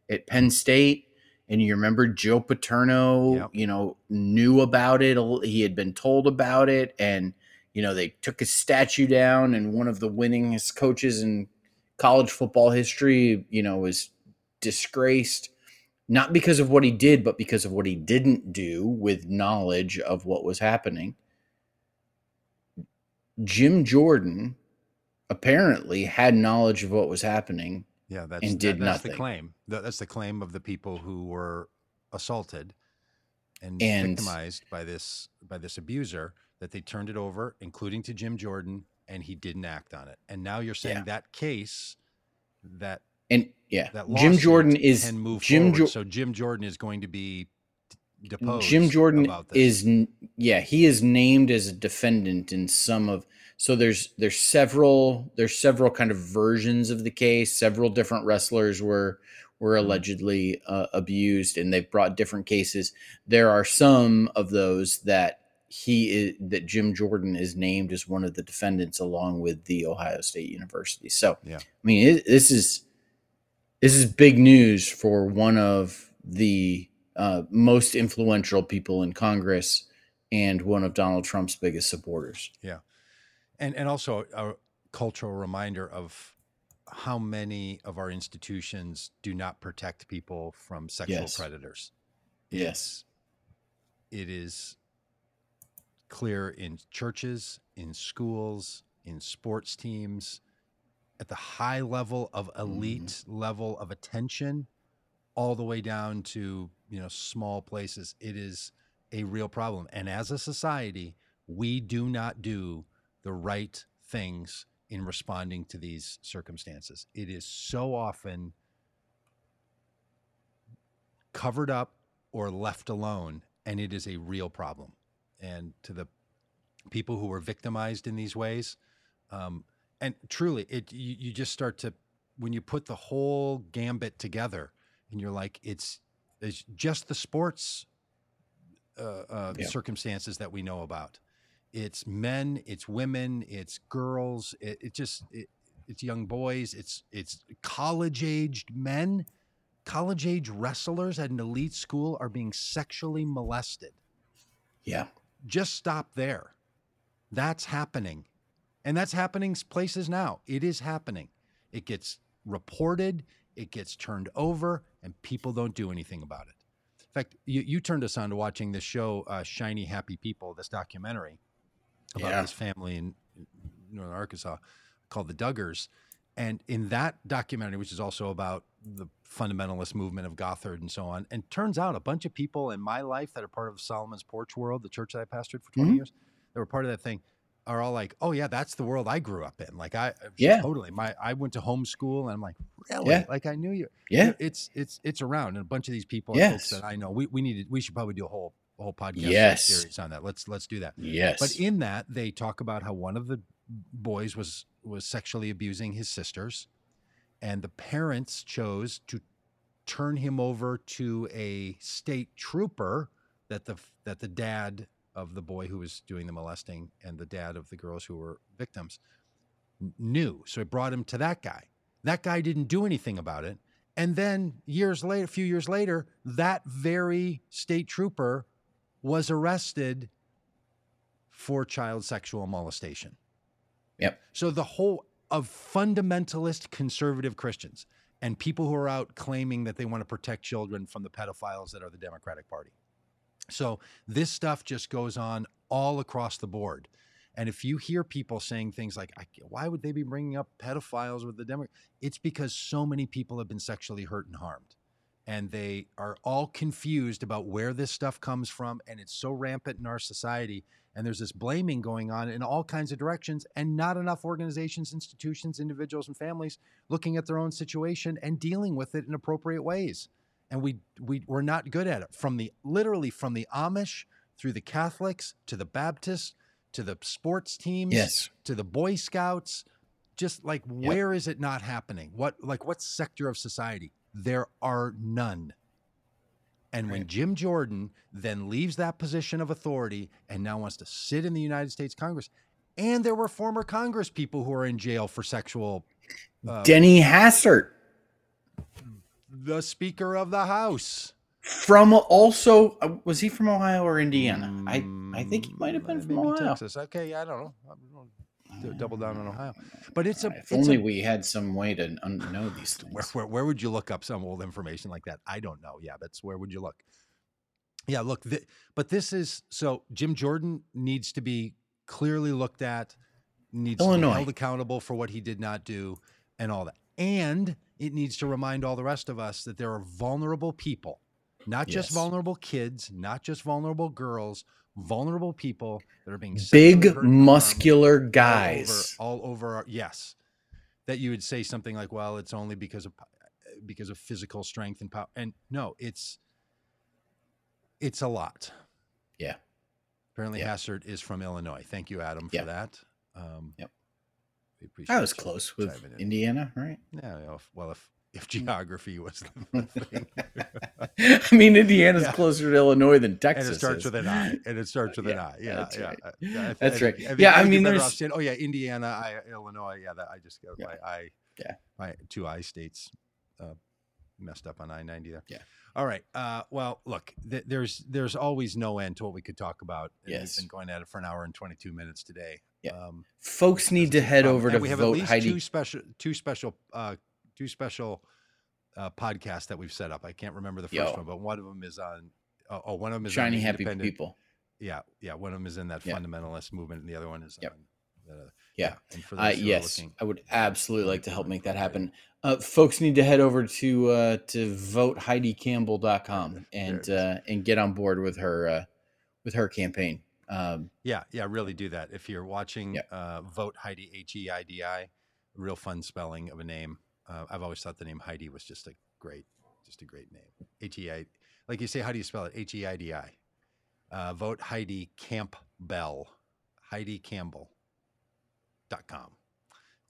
at penn state and you remember joe paterno Yep. you know knew about it he had been told about it and you know they took his statue down and one of the winningest coaches in college football history you know was disgraced not because of what he did but because of what he didn't do with knowledge of what was happening jim jordan apparently had knowledge of what was happening Yeah, that's And that- did that's the claim. That's the claim of the people who were assaulted and, And- victimized by this by this abuser that they turned it over, including to Jim Jordan, and he didn't act on it. And now you're saying Yeah. that case that and yeah that jim jordan is can move jim. Jo- so Jim Jordan is going to be deposed. Jim Jordan is yeah, he is named as a defendant in some of so there's there's several there's several kind of versions of the case. Several different wrestlers were were Mhm. allegedly uh, abused and they've brought different cases. There are some of those that he is that Jim Jordan is named as one of the defendants along with the Ohio State University. So, Yeah. I mean, it, this is this is big news for one of the uh, most influential people in Congress and one of Donald Trump's biggest supporters. And and also a cultural reminder of how many of our institutions do not protect people from sexual Yes. predators. Yes. It is clear in churches, in schools, in sports teams, at the high level of elite mm-hmm. level of attention, all the way down to you know small places. It is a real problem, and as a society, we do not do the right things in responding to these circumstances. It is so often covered up or left alone, and it is a real problem. And to the people who were victimized in these ways, um, and truly, it you, you just start to when you put the whole gambit together, and you're like, it's it's just the sports uh, uh, Yeah. circumstances that we know about. It's men, it's women, it's girls. It, it just it, it's young boys. It's it's college aged men, college age wrestlers at an elite school are being sexually molested. Yeah. Just stop there. That's happening, and that's happening places now. It is happening. It gets reported. It gets turned over, and people don't do anything about it. In fact, you, you turned us on to watching this show, uh, Shiny Happy People, this documentary about Yeah. this family in Northern Arkansas called The Duggars. And in that documentary, which is also about the fundamentalist movement of Gothard and so on, and turns out a bunch of people in my life that are part of Solomon's Porch world, the church that I pastored for 20 Mhm. years, that were part of that thing, are all like, "Oh yeah, that's the world I grew up in." Like I, Yeah. totally. My I went to homeschool, and I'm like, really? Yeah. Like I knew you. Yeah. It's it's it's around, and a bunch of these people Yes. folks that I know. We we needed. We should probably do a whole whole podcast Yes. series on that. Let's let's do that. Yes. But in that, they talk about how one of the boys was was sexually abusing his sisters, and the parents chose to turn him over to a state trooper that the that the dad of the boy who was doing the molesting and the dad of the girls who were victims knew. So it brought him to that guy. That guy didn't do anything about it. And then years later, a few years later, that very state trooper was arrested for child sexual molestation. Yep. So the whole of fundamentalist conservative Christians and people who are out claiming that they want to protect children from the pedophiles that are the Democratic Party. So this stuff just goes on all across the board. And if you hear people saying things like, why would they be bringing up pedophiles with the Democrats? It's because so many people have been sexually hurt and harmed. And they are all confused about where this stuff comes from. And it's so rampant in our society. And there's this blaming going on in all kinds of directions, and not enough organizations, institutions, individuals, and families looking at their own situation and dealing with it in appropriate ways. And we, we, we're not good at it. From the literally from the Amish through the Catholics to the Baptists to the sports teams, yes. to the Boy Scouts. Just like yep. where is it not happening? What like what sector of society? There are none. And right. when Jim Jordan then leaves that position of authority and now wants to sit in the United States Congress, and there were former Congress people who are in jail for sexual. Uh, Denny Hastert, the Speaker of the House from also uh, was he from Ohio or Indiana? I I think he might have been from Ohio. Texas. Okay, I don't know. Double down on Ohio, but it's a. If it's only a, we had some way to know these things. Where, where, where would you look up some old information like that? I don't know. Yeah, that's where would you look? Yeah, look, th- but this is so Jim Jordan needs to be clearly looked at, needs Illinois. to be held accountable for what he did not do, and all that. And it needs to remind all the rest of us that there are vulnerable people not yes. just vulnerable kids, not just vulnerable girls, vulnerable people that are being big, muscular guys all over, all over our, yes, that you would say something like, "Well, it's only because of because of physical strength and power," and no, it's it's a lot. Yeah. Apparently, yeah. Hastert is from Illinois. Thank you, Adam, for yeah. that. Um, yep. I was close with Indiana, right? Yeah. Well, if if geography was the thing. I mean, Indiana's yeah. closer to Illinois than Texas. And it starts is. with an I. And it starts with yeah, an I. Yeah, that's yeah, right. yeah. That's right. I, yeah, I mean, there's. Saying, oh yeah, Indiana, I, Illinois. Yeah, that I just got my I. Yeah. My two I states uh, messed up on I ninety there. Yeah. All right. Uh, well, look, th- there's there's always no end to what we could talk about. And yes. We've been going at it for an hour and 22 minutes today. Yeah. Um, Folks need to head over to we have vote at least Heidi. two special two special uh, two special uh, podcast that we've set up. I can't remember the first Yo. one, but one of them is on. Oh, one of them is shiny on happy people. Yeah, yeah. One of them is in that yeah. fundamentalist movement, and the other one is yep. on. The, yeah. yeah. Uh, yes, looking, I would absolutely like to help make that happen. Uh, folks need to head over to uh, to voteheidicampbell.com and uh, and get on board with her uh, with her campaign. Um, yeah, yeah, really do that. If you're watching, yep. uh, vote Heidi H E I D I, real fun spelling of a name. Uh, I've always thought the name Heidi was just a great, just a great name. H E I, like you say, how do you spell it? H E I D I. Uh, vote Heidi Campbell, Heidi Campbell. Dot com.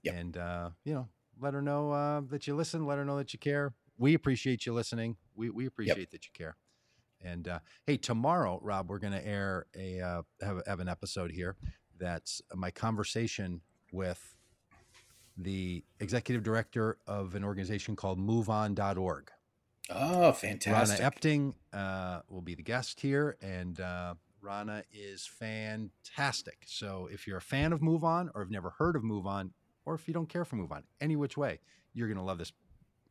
Yep. And uh, you know, let her know uh, that you listen. Let her know that you care. We appreciate you listening. We we appreciate yep. that you care. And uh, hey, tomorrow, Rob, we're going to air a uh, have, have an episode here that's my conversation with the executive director of an organization called MoveOn.org. Oh, fantastic! Rahna Epting uh, will be the guest here, and uh, Rahna is fantastic. So if you're a fan of Move On, or have never heard of Move On, or if you don't care for Move On, any which way, you're going to love this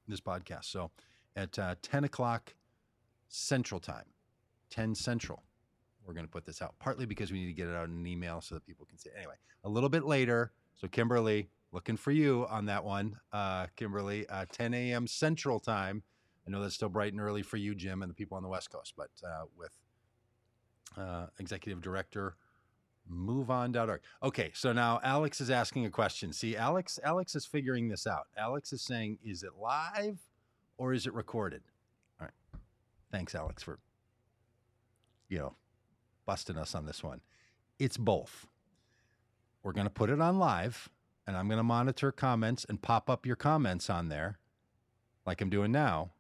this podcast. So at uh, 10 o'clock Central Time, 10 Central, we're going to put this out. Partly because we need to get it out in an email so that people can see. It. Anyway, a little bit later. So Kimberly, looking for you on that one, uh, Kimberly. Uh, 10 a.m. Central Time. I know that's still bright and early for you, Jim, and the people on the West Coast, but uh, with uh, Executive Director moveon.org. Okay, so now Alex is asking a question. See, Alex, Alex is figuring this out. Alex is saying, is it live or is it recorded? All right. Thanks, Alex, for you know busting us on this one. It's both. We're going to put it on live, and I'm going to monitor comments and pop up your comments on there, like I'm doing now.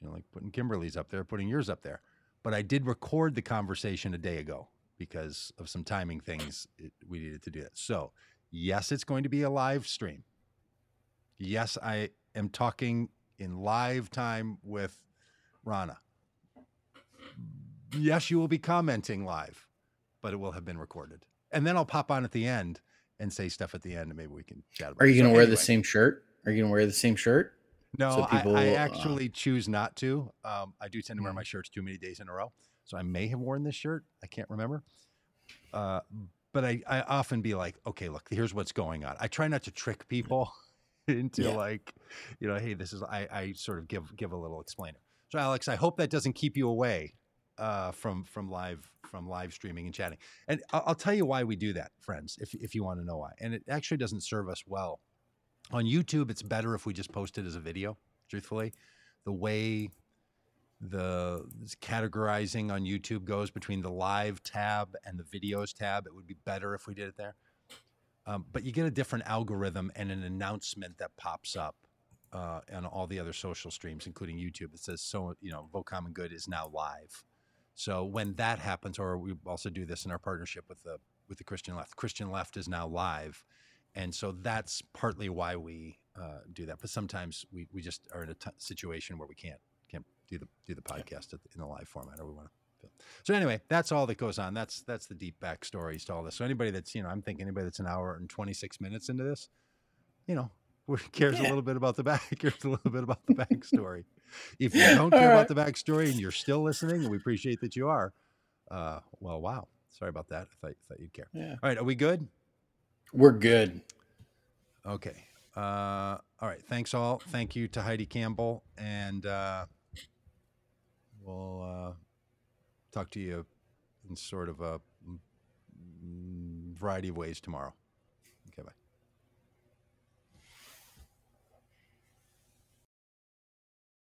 You know, like putting Kimberly's up there, putting yours up there. but I did record the conversation a day ago because of some timing things. It, we needed to do that. So, yes, it's going to be a live stream. Yes, I am talking in live time with Rahna. Yes, you will be commenting live, but it will have been recorded. And then I'll pop on at the end and say stuff at the end, and maybe we can chat about it. Are you going to So wear anyway. the same shirt? Are you going to wear the same shirt? No, so people, I, I uh, actually choose not to. Um, I do tend to wear my shirts too many days in a row, so I may have worn this shirt. I can't remember. Uh, but I, I often be like, okay, look, here's what's going on. I try not to trick people into Yeah. like, you know, hey, this is. I, I sort of give give a little explainer. So, Alex, I hope that doesn't keep you away uh, from from live from live streaming and chatting. And I'll, I'll tell you why we do that, friends, if if you want to know why. And it actually doesn't serve us well on YouTube, it's better if we just post it as a video. Truthfully, the way the categorizing on YouTube goes between the live tab and the videos tab, it would be better if we did it there. Um, but you get a different algorithm and an announcement that pops up uh, on all the other social streams, including YouTube. It says so. You know, Vote Common Good is now live. So when that happens, or we also do this in our partnership with the with the Christian Left. Christian Left is now live and so that's partly why we uh, do that. But sometimes we, we just are in a t- situation where we can't can't do the do the podcast the, in the live format, or we want to. So anyway, that's all that goes on. That's that's the deep backstories to all this. So anybody that's you know, I'm thinking anybody that's an hour and 26 minutes into this, you know, cares a little bit about the back, cares a little bit about the backstory. If you don't care All about the backstory and you're still listening, and we appreciate that you are, uh, well, wow, sorry about that. I thought, thought you'd care. Yeah. All right, are we good? We're good. Okay. Uh, all right. Thanks all. Thank you to Heidi Campbell, and uh, we'll uh, talk to you in sort of a mm, variety of ways tomorrow.